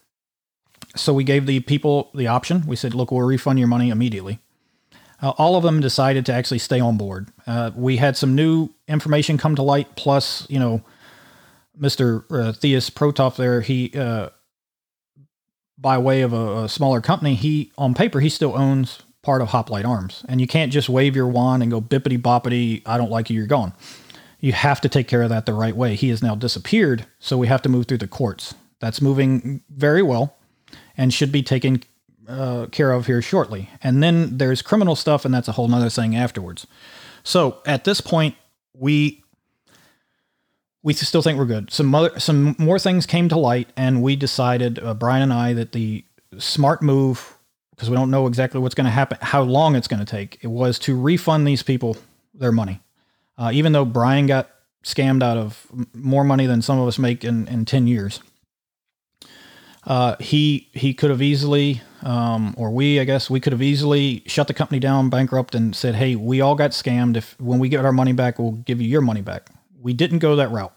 So we gave the people the option. We said, look, we'll refund your money immediately. Uh, all of them decided to actually stay on board. Uh, we had some new information come to light, plus, you know, Mr. Uh, Theus Protov there, he, uh, by way of a, a smaller company, he, on paper, he still owns part of Hoplite Arms. And you can't just wave your wand and go bippity boppity, I don't like you, you're gone. You have to take care of that the right way. He has now disappeared, so we have to move through the courts. That's moving very well and should be taken uh, care of here shortly. And then there's criminal stuff, and that's a whole nother thing afterwards. So at this point, we we still think we're good. Some other some more things came to light, and we decided, uh, Brian and I, that the smart move because we don't know exactly what's going to happen, how long it's going to take. It was to refund these people their money, uh, even though Brian got scammed out of more money than some of us make in in ten years. Uh, he he could have easily, um, or we, I guess, we could have easily shut the company down, bankrupt, and said, "Hey, we all got scammed. If when we get our money back, we'll give you your money back." We didn't go that route.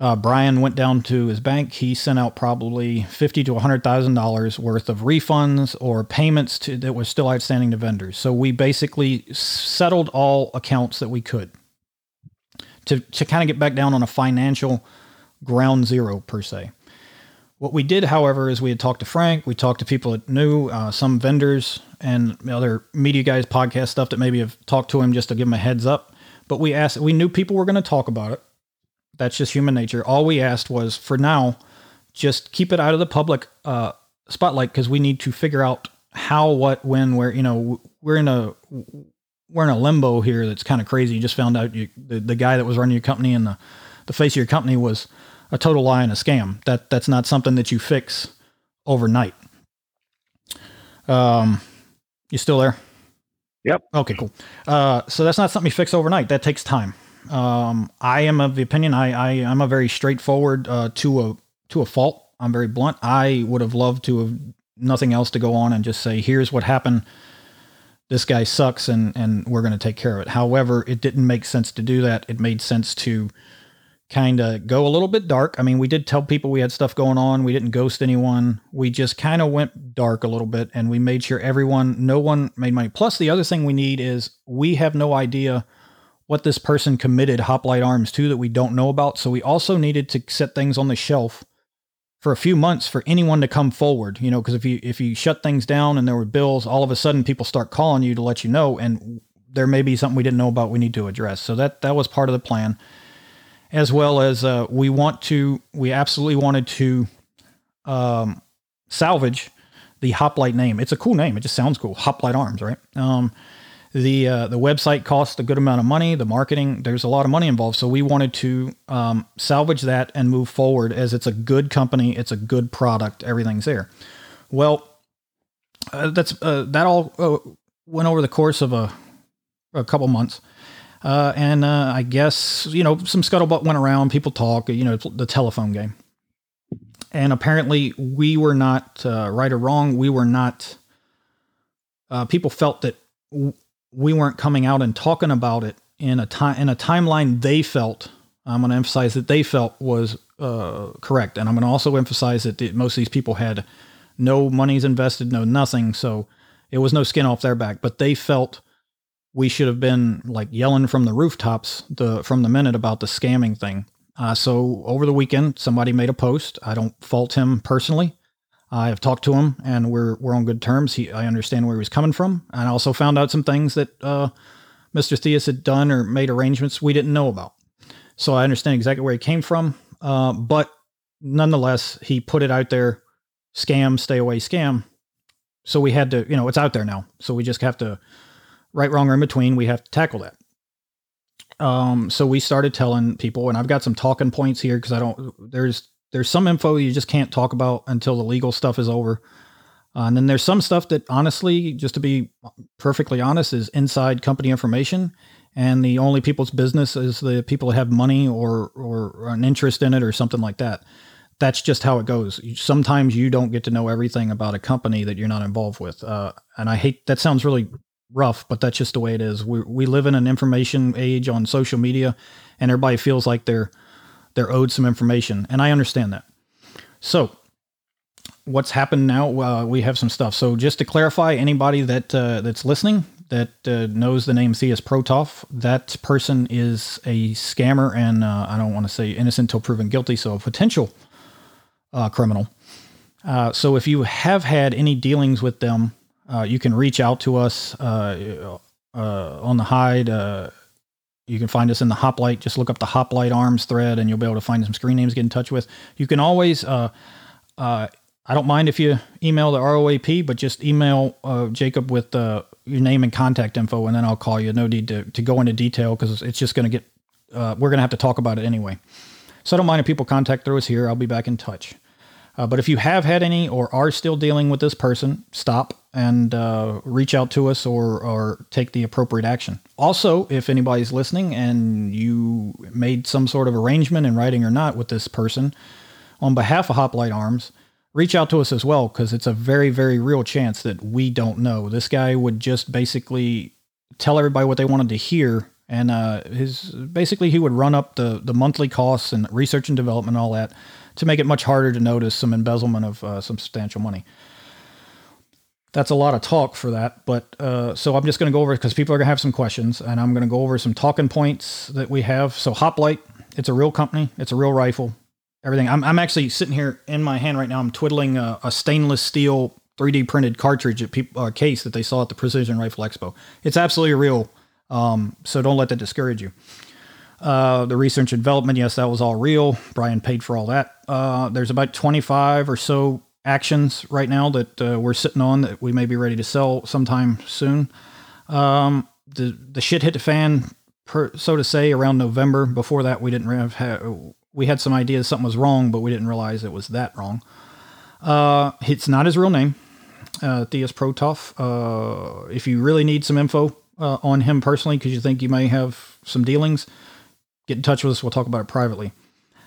Uh, Brian went down to his bank. He sent out probably fifty to hundred thousand dollars worth of refunds or payments to, that was still outstanding to vendors. So we basically settled all accounts that we could to to kind of get back down on a financial ground zero per se. What we did, however, is we had talked to Frank, we talked to people that knew, uh, some vendors and other media guys, podcast stuff that maybe have talked to him just to give him a heads up. But we asked, we knew people were going to talk about it. That's just human nature. All we asked was, for now, just keep it out of the public uh, spotlight because we need to figure out how, what, when, where. You know, we're in a we're in a limbo here that's kind of crazy. You just found out you, the the guy that was running your company and the the face of your company was a total lie and a scam. That that's not something that you fix overnight. Um, you still there? Yep. Okay, cool. Uh, so that's not something you fix overnight. That takes time. Um, I am of the opinion I, I I'm a very straightforward uh, to a to a fault. I'm very blunt. I would have loved to have nothing else to go on and just say, here's what happened. This guy sucks, and and we're going to take care of it. However, it didn't make sense to do that. It made sense to kind of go a little bit dark. I mean, we did tell people we had stuff going on. We didn't ghost anyone. We just kind of went dark a little bit and we made sure everyone, no one made money. Plus, the other thing we need is we have no idea what this person committed Hoplite Arms to that we don't know about. So we also needed to set things on the shelf for a few months for anyone to come forward, you know, because if you if you shut things down and there were bills, all of a sudden people start calling you to let you know and there may be something we didn't know about we need to address. So that that was part of the plan as well as uh, we want to, we absolutely wanted to um, salvage the Hoplite name. It's a cool name. It just sounds cool. Hoplite Arms, right? Um, the uh, the website costs a good amount of money. The marketing, there's a lot of money involved. So we wanted to um, salvage that and move forward as it's a good company. It's a good product. Everything's there. Well, uh, that's uh, that all uh, went over the course of a a couple months. Uh, and uh, I guess, you know, some scuttlebutt went around, people talk, you know, the telephone game. And apparently we were not, uh, right or wrong, we were not, uh, people felt that w- we weren't coming out and talking about it in a time, in a timeline they felt, I'm going to emphasize that they felt was uh, correct. And I'm going to also emphasize that the, most of these people had no monies invested, no nothing. So it was no skin off their back, but they felt we should have been like yelling from the rooftops the from the minute about the scamming thing. Uh, so over the weekend, somebody made a post. I don't fault him personally. I have talked to him, and we're we're on good terms. He, I understand where he was coming from, and I also found out some things that uh, Mr. Theus had done or made arrangements we didn't know about. So I understand exactly where he came from. Uh, but nonetheless, he put it out there: scam, stay away, scam. So we had to, you know, it's out there now. So we just have to right, wrong, or in between, we have to tackle that. Um, so we started telling people, and I've got some talking points here because I don't. There's there's some info you just can't talk about until the legal stuff is over. Uh, and then there's some stuff that honestly, just to be perfectly honest, is inside company information. And the only people's business is the people that have money or, or an interest in it or something like that. That's just how it goes. Sometimes you don't get to know everything about a company that you're not involved with. Uh, and I hate that sounds really rough, but that's just the way it is. We we live in an information age on social media, and everybody feels like they're they're owed some information, and I understand that. So, what's happened now? Uh, we have some stuff. So, just to clarify, anybody that uh, that's listening that uh, knows the name Theus Protov, that person is a scammer, and uh, I don't want to say innocent until proven guilty, so a potential uh, criminal. Uh, so, if you have had any dealings with them you can reach out to us uh, uh, on the hide. Uh, you can find us in the Hoplite. Just look up the Hoplite Arms thread, and you'll be able to find some screen names. Get in touch with. You can always. Uh, uh, I don't mind if you email the ROAP, but just email Jacob with the your name and contact info, and then I'll call you. No need to to go into detail because it's just going to get. Uh, we're going to have to talk about it anyway. So I don't mind if people contact through us here. I'll be back in touch. Uh, but if you have had any or are still dealing with this person, stop and uh, reach out to us or, or take the appropriate action. Also, if anybody's listening and you made some sort of arrangement in writing or not with this person on behalf of Hoplite Arms, reach out to us as well because it's a very, very real chance that we don't know. This guy would just basically tell everybody what they wanted to hear. And uh, his basically he would run up the the monthly costs and research and development and all that to make it much harder to notice some embezzlement of uh, substantial money. That's a lot of talk for that, but uh, so I'm just going to go over because people are going to have some questions, and I'm going to go over some talking points that we have. So Hoplite, it's a real company, it's a real rifle, everything. I'm, I'm actually sitting here in my hand right now. I'm twiddling a, a stainless steel 3D printed cartridge at people, uh, case that they saw at the Precision Rifle Expo. It's absolutely real, um, so don't let that discourage you. Uh, the research and development, yes, that was all real. Brian paid for all that. Uh, there's about 25 or so actions right now that uh, we're sitting on that we may be ready to sell sometime soon. Um, the the shit hit the fan, per, so to say, around November. Before that, we didn't have, have we had some ideas something was wrong, but we didn't realize it was that wrong. Uh, it's not his real name, uh, Theus Protov. Uh, if you really need some info uh, on him personally, because you think you may have some dealings, get in touch with us. We'll talk about it privately.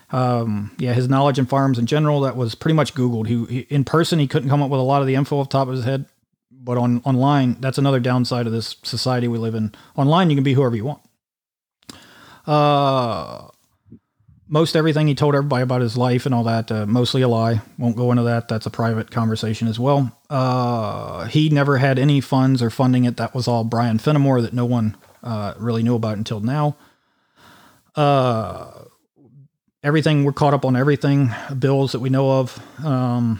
Um, yeah, his knowledge in farms in general, that was pretty much Googled. He, he, in person, he couldn't come up with a lot of the info off the top of his head, but on online, that's another downside of this society we live in. Online, you can be whoever you want. Uh, most everything he told everybody about his life and all that, uh, mostly a lie. Won't go into that. That's a private conversation as well. Uh, he never had any funds or funding it. That was all Brian Fenimore that no one uh, really knew about until now. Uh, everything we're caught up on everything bills that we know of. Um,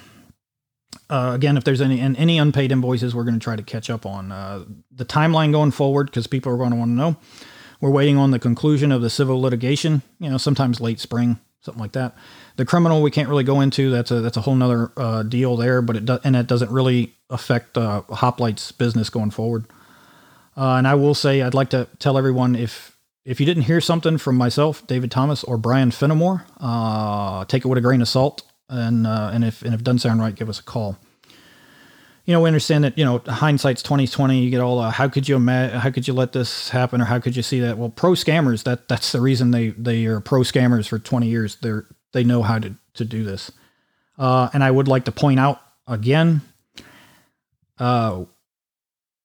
uh, again, if there's any and any unpaid invoices, we're going to try to catch up on uh, the timeline going forward because people are going to want to know. We're waiting on the conclusion of the civil litigation. You know, sometimes late spring, something like that. The criminal we can't really go into. That's a that's a whole nother uh, deal there, but it does and it doesn't really affect uh, Hoplite's business going forward. Uh, and I will say, I'd like to tell everyone if if you didn't hear something from myself, David Thomas, or Brian Fenimore, uh, take it with a grain of salt. And uh, and if and if doesn't sound right, give us a call. You know, we understand that you know hindsight's twenty twenty. You get all uh, how could you how could you let this happen, or how could you see that? Well, pro scammers that that's the reason they they are pro scammers for twenty years. They're they know how to to do this. Uh, and I would like to point out again, uh,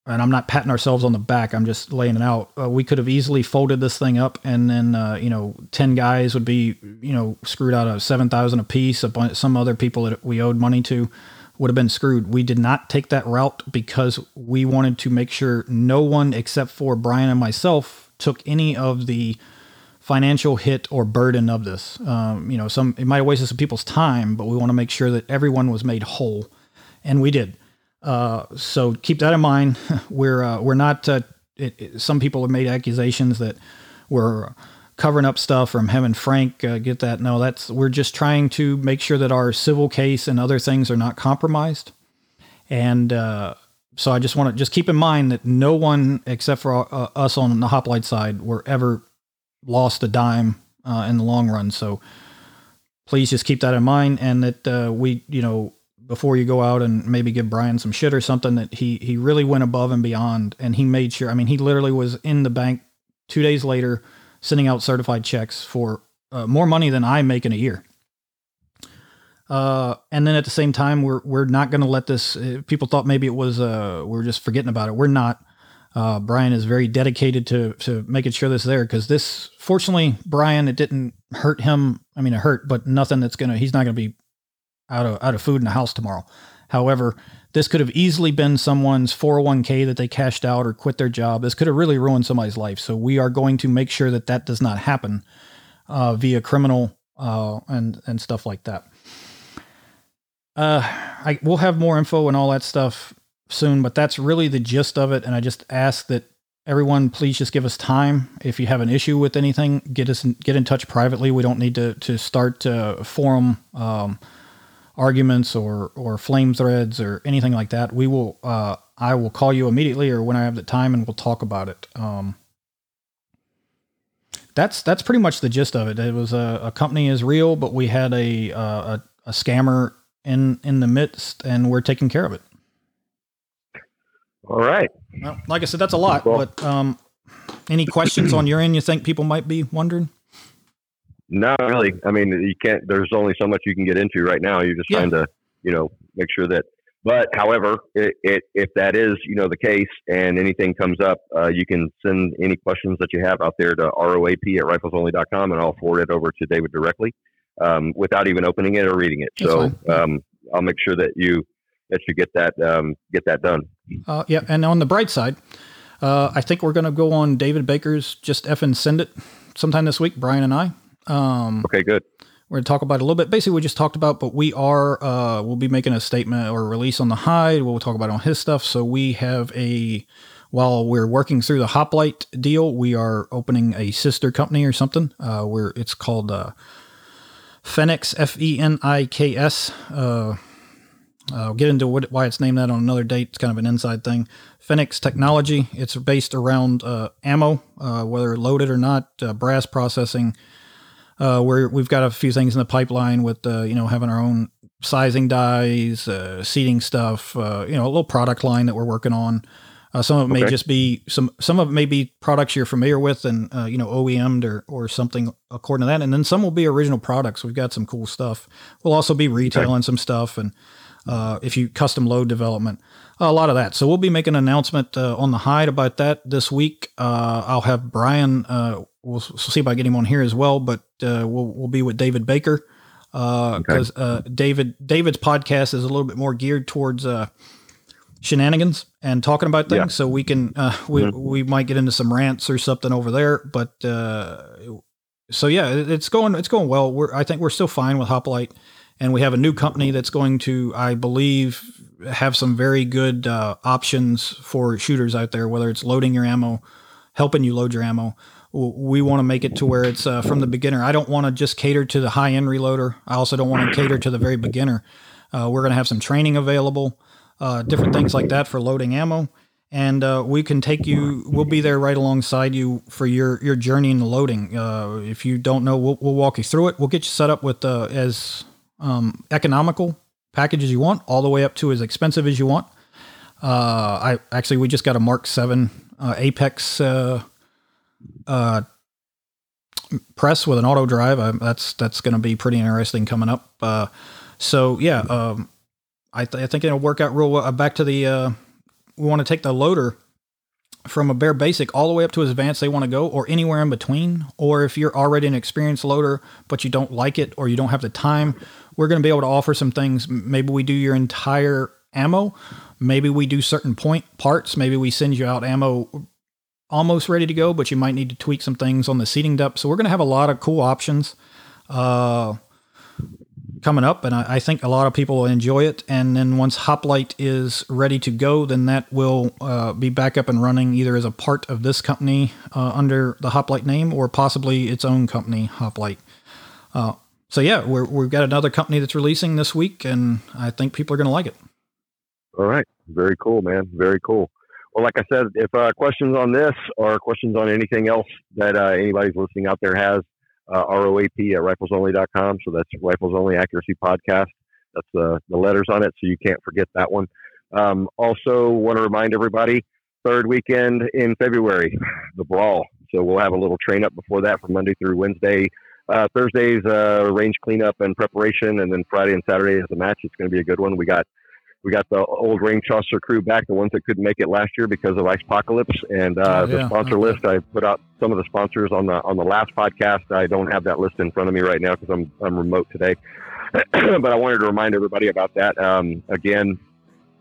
and I'm not patting ourselves on the back. I'm just laying it out. Uh, we could have easily folded this thing up, and then uh, you know, ten guys would be you know screwed out of seven thousand a piece. Some other people that we owed money to would have been screwed. We did not take that route because we wanted to make sure no one except for Brian and myself took any of the financial hit or burden of this. Um, you know, some it might have wasted some people's time, but we want to make sure that everyone was made whole, and we did. Uh, so keep that in mind. We're uh, we're not. Uh, it, it, some people have made accusations that we're covering up stuff from him and Frank. Uh, get that? No, that's we're just trying to make sure that our civil case and other things are not compromised. And uh, so I just want to just keep in mind that no one except for us on the hoplite side were ever lost a dime in the long run. So please just keep that in mind, and that we you know before you go out and maybe give Brian some shit or something that he he really went above and beyond and he made sure I mean he literally was in the bank 2 days later sending out certified checks for uh, more money than I make in a year. Uh, and then at the same time we're we're not going to let this uh, people thought maybe it was uh we're just forgetting about it. We're not uh, Brian is very dedicated to to making sure this there because this fortunately Brian it didn't hurt him I mean it hurt but nothing that's going to he's not going to be out of out of food in the house tomorrow. However, this could have easily been someone's 401k that they cashed out or quit their job. This could have really ruined somebody's life. So we are going to make sure that that does not happen uh, via criminal uh, and and stuff like that. Uh, I we'll have more info and all that stuff soon, but that's really the gist of it. And I just ask that everyone please just give us time. If you have an issue with anything, get us in, get in touch privately. We don't need to to start uh, forum. Um, arguments or or flame threads or anything like that, we will uh, I will call you immediately or when I have the time and we'll talk about it. Um, that's that's pretty much the gist of it. It was a, a company is real, but we had a, uh, a a scammer in in the midst, and we're taking care of it. All right. Well, like I said, that's a lot. But um, any questions on your end? You think people might be wondering? No, really. I mean, you can't. There's only so much you can get into right now. You're just yeah. trying to, you know, make sure that. But however, it, it, if that is, you know, the case, and anything comes up, uh, you can send any questions that you have out there to roap at riflesonly.com, and I'll forward it over to David directly, um, without even opening it or reading it. That's so um, I'll make sure that you that you get that um, get that done. Uh, yeah, and on the bright side, uh, I think we're going to go on David Baker's just effing send it sometime this week. Brian and I. Um, okay, good. We're going to talk about it a little bit. Basically, we just talked about, but we are uh, we'll be making a statement or release on the hide. We'll talk about on his stuff. So we have a while we're working through the Hoplite deal, we are opening a sister company or something. Uh, where it's called uh, Feniks F E N I K S. Uh, I'll get into what, why it's named that on another date. It's kind of an inside thing. Feniks Technology. It's based around uh, ammo, uh, whether loaded or not, uh, brass processing. Uh, where we've got a few things in the pipeline with uh, you know having our own sizing dies, uh, seating stuff. you know, a little product line that we're working on. some of it okay. may just be some. Some of it may be products you're familiar with and you know OEM'd or or something according to that. And then some will be original products. We've got some cool stuff. We'll also be retailing okay. some stuff and uh, if you custom load development, a lot of that. So we'll be making an announcement uh, on the hide about that this week. Uh, I'll have Brian. Uh, we'll see if I get him on here as well, but uh, we'll we'll be with David Baker because okay. David David's podcast is a little bit more geared towards shenanigans and talking about things. Yeah. So we can uh, we mm-hmm. we might get into some rants or something over there. But uh, so yeah, it's going it's going well. We're I think we're still fine with Hoplite and we have a new company that's going to, I believe, have some very good uh, options for shooters out there. Whether it's loading your ammo, helping you load your ammo, we want to make it to where it's uh, from the beginner. I don't want to just cater to the high end reloader. I also don't want to cater to the very beginner. Uh, we're going to have some training available, uh, different things like that for loading ammo and uh, we can take you. We'll be there right alongside you for your your journey in the loading. Uh, if you don't know, we'll, we'll walk you through it. We'll get you set up with uh, as um, economical packages you want, all the way up to as expensive as you want. I actually we just got a Mark Seven Apex uh, press with an auto drive. I, that's that's going to be pretty interesting coming up. Uh, so yeah, um, I, th- I, think it'll work out real well. Uh, back to the uh, we want to take the loader from a bare basic all the way up to as advanced they want to go or anywhere in between or if you're already an experienced loader but you don't like it or you don't have the time we're going to be able to offer some things. Maybe we do your entire ammo. Maybe we do certain point parts. Maybe we send you out ammo almost ready to go, but you might need to tweak some things on the seating depth. So we're going to have a lot of cool options uh, coming up, and I, I, think a lot of people will enjoy it. And then once Hoplite is ready to go, then that will uh, be back up and running either as a part of this company uh, under the Hoplite name or possibly its own company, Hoplite. Uh, so yeah, we're, we've got another company that's releasing this week, and I think people are going to like it. All right, very cool, man. Very cool. Well, like I said, if uh, questions on this or questions on anything else that uh, anybody's listening out there has, uh, ROAP at riflesonly.com. So that's Rifles Only Accuracy Podcast. That's the, the letters on it, so you can't forget that one. Um, also, want to remind everybody third weekend in February, the Brawl. So we'll have a little train up before that from Monday through Wednesday uh, Thursday's uh, range cleanup and preparation, and then Friday and Saturday is the match. It's going to be a good one. We got we got the old officer crew back, the ones that couldn't make it last year because of ice apocalypse, and uh, oh, yeah. the sponsor okay. list. I put out some of the sponsors on the on the last podcast. I don't have that list in front of me right now because I'm I'm remote today, but I wanted to remind everybody about that. Um, again,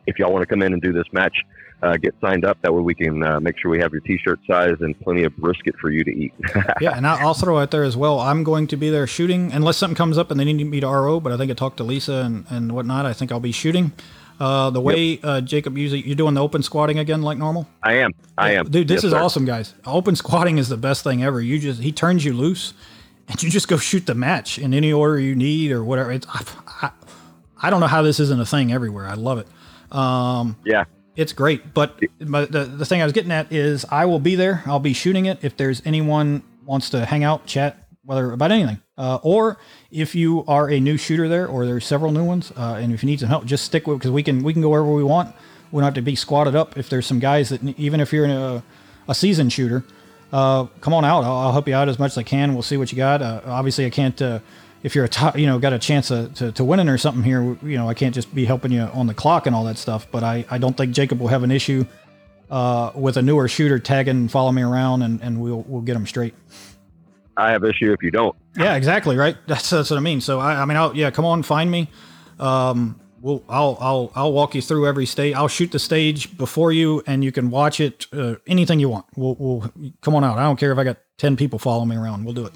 if y'all want to come in and do this match, uh, get signed up. That way we can uh, make sure we have your t-shirt size and plenty of brisket for you to eat. yeah, and I'll throw out there as well. I'm going to be there shooting unless something comes up and they need me to RO. But I think I talked to Lisa and, and whatnot. I think I'll be shooting. Uh, the way yep. uh, Jacob usually you're doing the open squatting again like normal. I am. I am. Dude, this yes, is sir. awesome, guys. Open squatting is the best thing ever. You just he turns you loose, and you just go shoot the match in any order you need or whatever. It's I, I, I don't know how this isn't a thing everywhere. I love it. Um, yeah it's great. But, but the, the thing I was getting at is I will be there. I'll be shooting it. If there's anyone wants to hang out, chat, whether about anything, uh, or if you are a new shooter there, or there's several new ones, uh, and if you need some help, just stick with because we can we can go wherever we want. We don't have to be squatted up. If there's some guys that even if you're in a, a seasoned shooter, uh, come on out. I'll, I'll, help you out as much as I can. We'll see what you got. Uh, obviously, I can't. Uh, if you're a top, you know, got a chance to, to, to winning or something here, you know, I can't just be helping you on the clock and all that stuff. But I, I don't think Jacob will have an issue uh, with a newer shooter tagging and follow me around, and, and we'll we'll get them straight. I have issue if you don't. Yeah, exactly. Right. That's that's what I mean. So I, I mean, I'll, yeah, come on, find me. Um, we'll I'll I'll I'll walk you through every stage. I'll shoot the stage before you, and you can watch it. Uh, anything you want. We'll we'll come on out. I don't care if I got ten people following me around. We'll do it.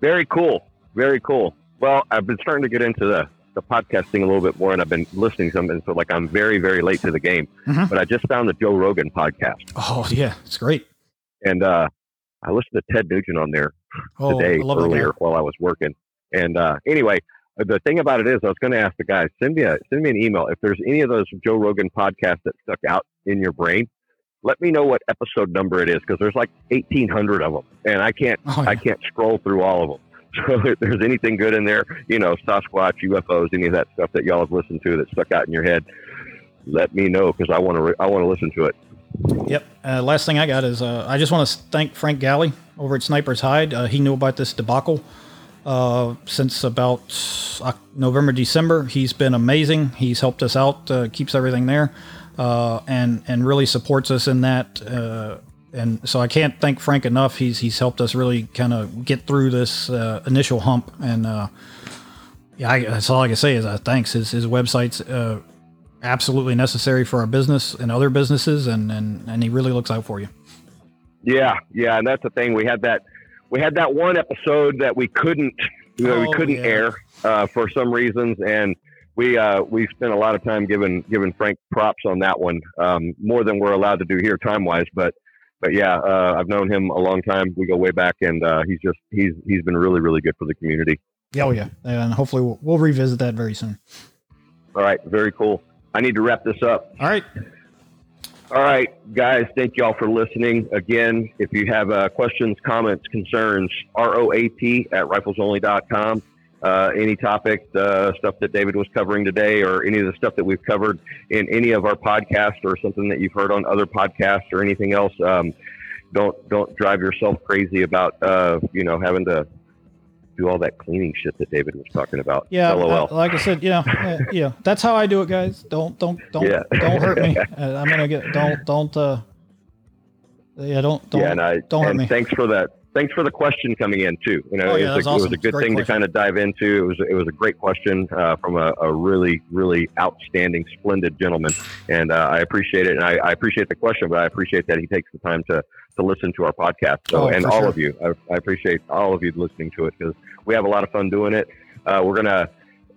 Very cool. Very cool. Well, I've been starting to get into the the podcasting a little bit more, and I've been listening to something. So like I'm very very late to the game, mm-hmm. but I just found the Joe Rogan podcast. Oh yeah, it's great. And uh, I listened to Ted Nugent on there oh, today earlier while I was working. And uh, anyway, the thing about it is, I was going to ask the guys send me a send me an email if there's any of those Joe Rogan podcasts that stuck out in your brain. Let me know what episode number it is because there's like 1,800 of them, and I can't oh, yeah. I can't scroll through all of them. So if there's anything good in there, you know, Sasquatch, UFOs, any of that stuff that y'all have listened to that stuck out in your head, let me know because I want to re- I want to listen to it. Yep. Uh, last thing I got is uh, I just want to thank Frank Galli over at Sniper's Hide. Uh, he knew about this debacle uh, since about November, December. He's been amazing. He's helped us out, uh, keeps everything there, uh, and and really supports us in that. and so I can't thank Frank enough. He's he's helped us really kind of get through this initial hump. And yeah, I, that's all I can say is thanks. His his website's absolutely necessary for our business and other businesses, and and and he really looks out for you. Yeah, yeah, and that's the thing. We had that we had that one episode that we couldn't you know, oh, we couldn't yeah. air uh, for some reasons, and we uh, we spent a lot of time giving giving Frank props on that one, um, more than we're allowed to do here time wise, but. But yeah, uh, I've known him a long time. We go way back, and uh, he's just he's he's been really really good for the community. Yeah, oh yeah, and hopefully we'll, we'll revisit that very soon. All right, very cool. I need to wrap this up. All right. All right, guys, thank you all for listening. Again, if you have uh, questions, comments, concerns, ROAP at riflesonly.com. Uh, any topic, uh, stuff that David was covering today, or any of the stuff that we've covered in any of our podcasts, or something that you've heard on other podcasts, or anything else, um, don't don't drive yourself crazy about uh, you know having to do all that cleaning shit that David was talking about. Yeah, uh, like I said, yeah, uh, yeah, that's how I do it, guys. Don't don't don't yeah. don't hurt me. Uh, I'm gonna get don't don't uh yeah don't don't yeah, and I, don't hurt me. Thanks for that. Thanks for the question coming in too. You know, oh, yeah, it, was a, awesome. it was a good thing question. to kind of dive into. It was it was a great question uh, from a, a, really really outstanding, splendid gentleman, and uh, I appreciate it. And I, I appreciate the question, but I appreciate that he takes the time to to listen to our podcast. So, oh, and all sure. of you, I, I, appreciate all of you listening to it because we have a lot of fun doing it. Uh, we're gonna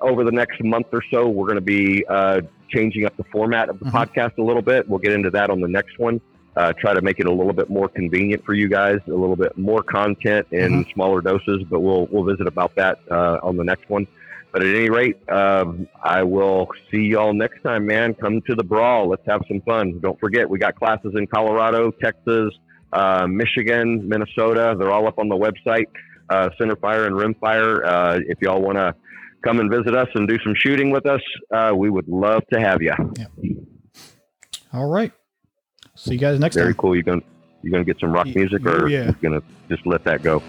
over the next month or so, we're gonna be uh, changing up the format of the mm-hmm. podcast a little bit. We'll get into that on the next one. Uh, try to make it a little bit more convenient for you guys, a little bit more content in mm-hmm. smaller doses. But we'll we'll visit about that uh, on the next one. But at any rate, um, I will see y'all next time, man. Come to the brawl. Let's have some fun. Don't forget, we got classes in Colorado, Texas, uh, Michigan, Minnesota. They're all up on the website, uh, Centerfire and Rimfire. Uh, if y'all want to come and visit us and do some shooting with us, uh, we would love to have you. Yeah. All right. See you guys next Very time. Very cool. You going you gonna get some rock music, or yeah. you gonna just let that go?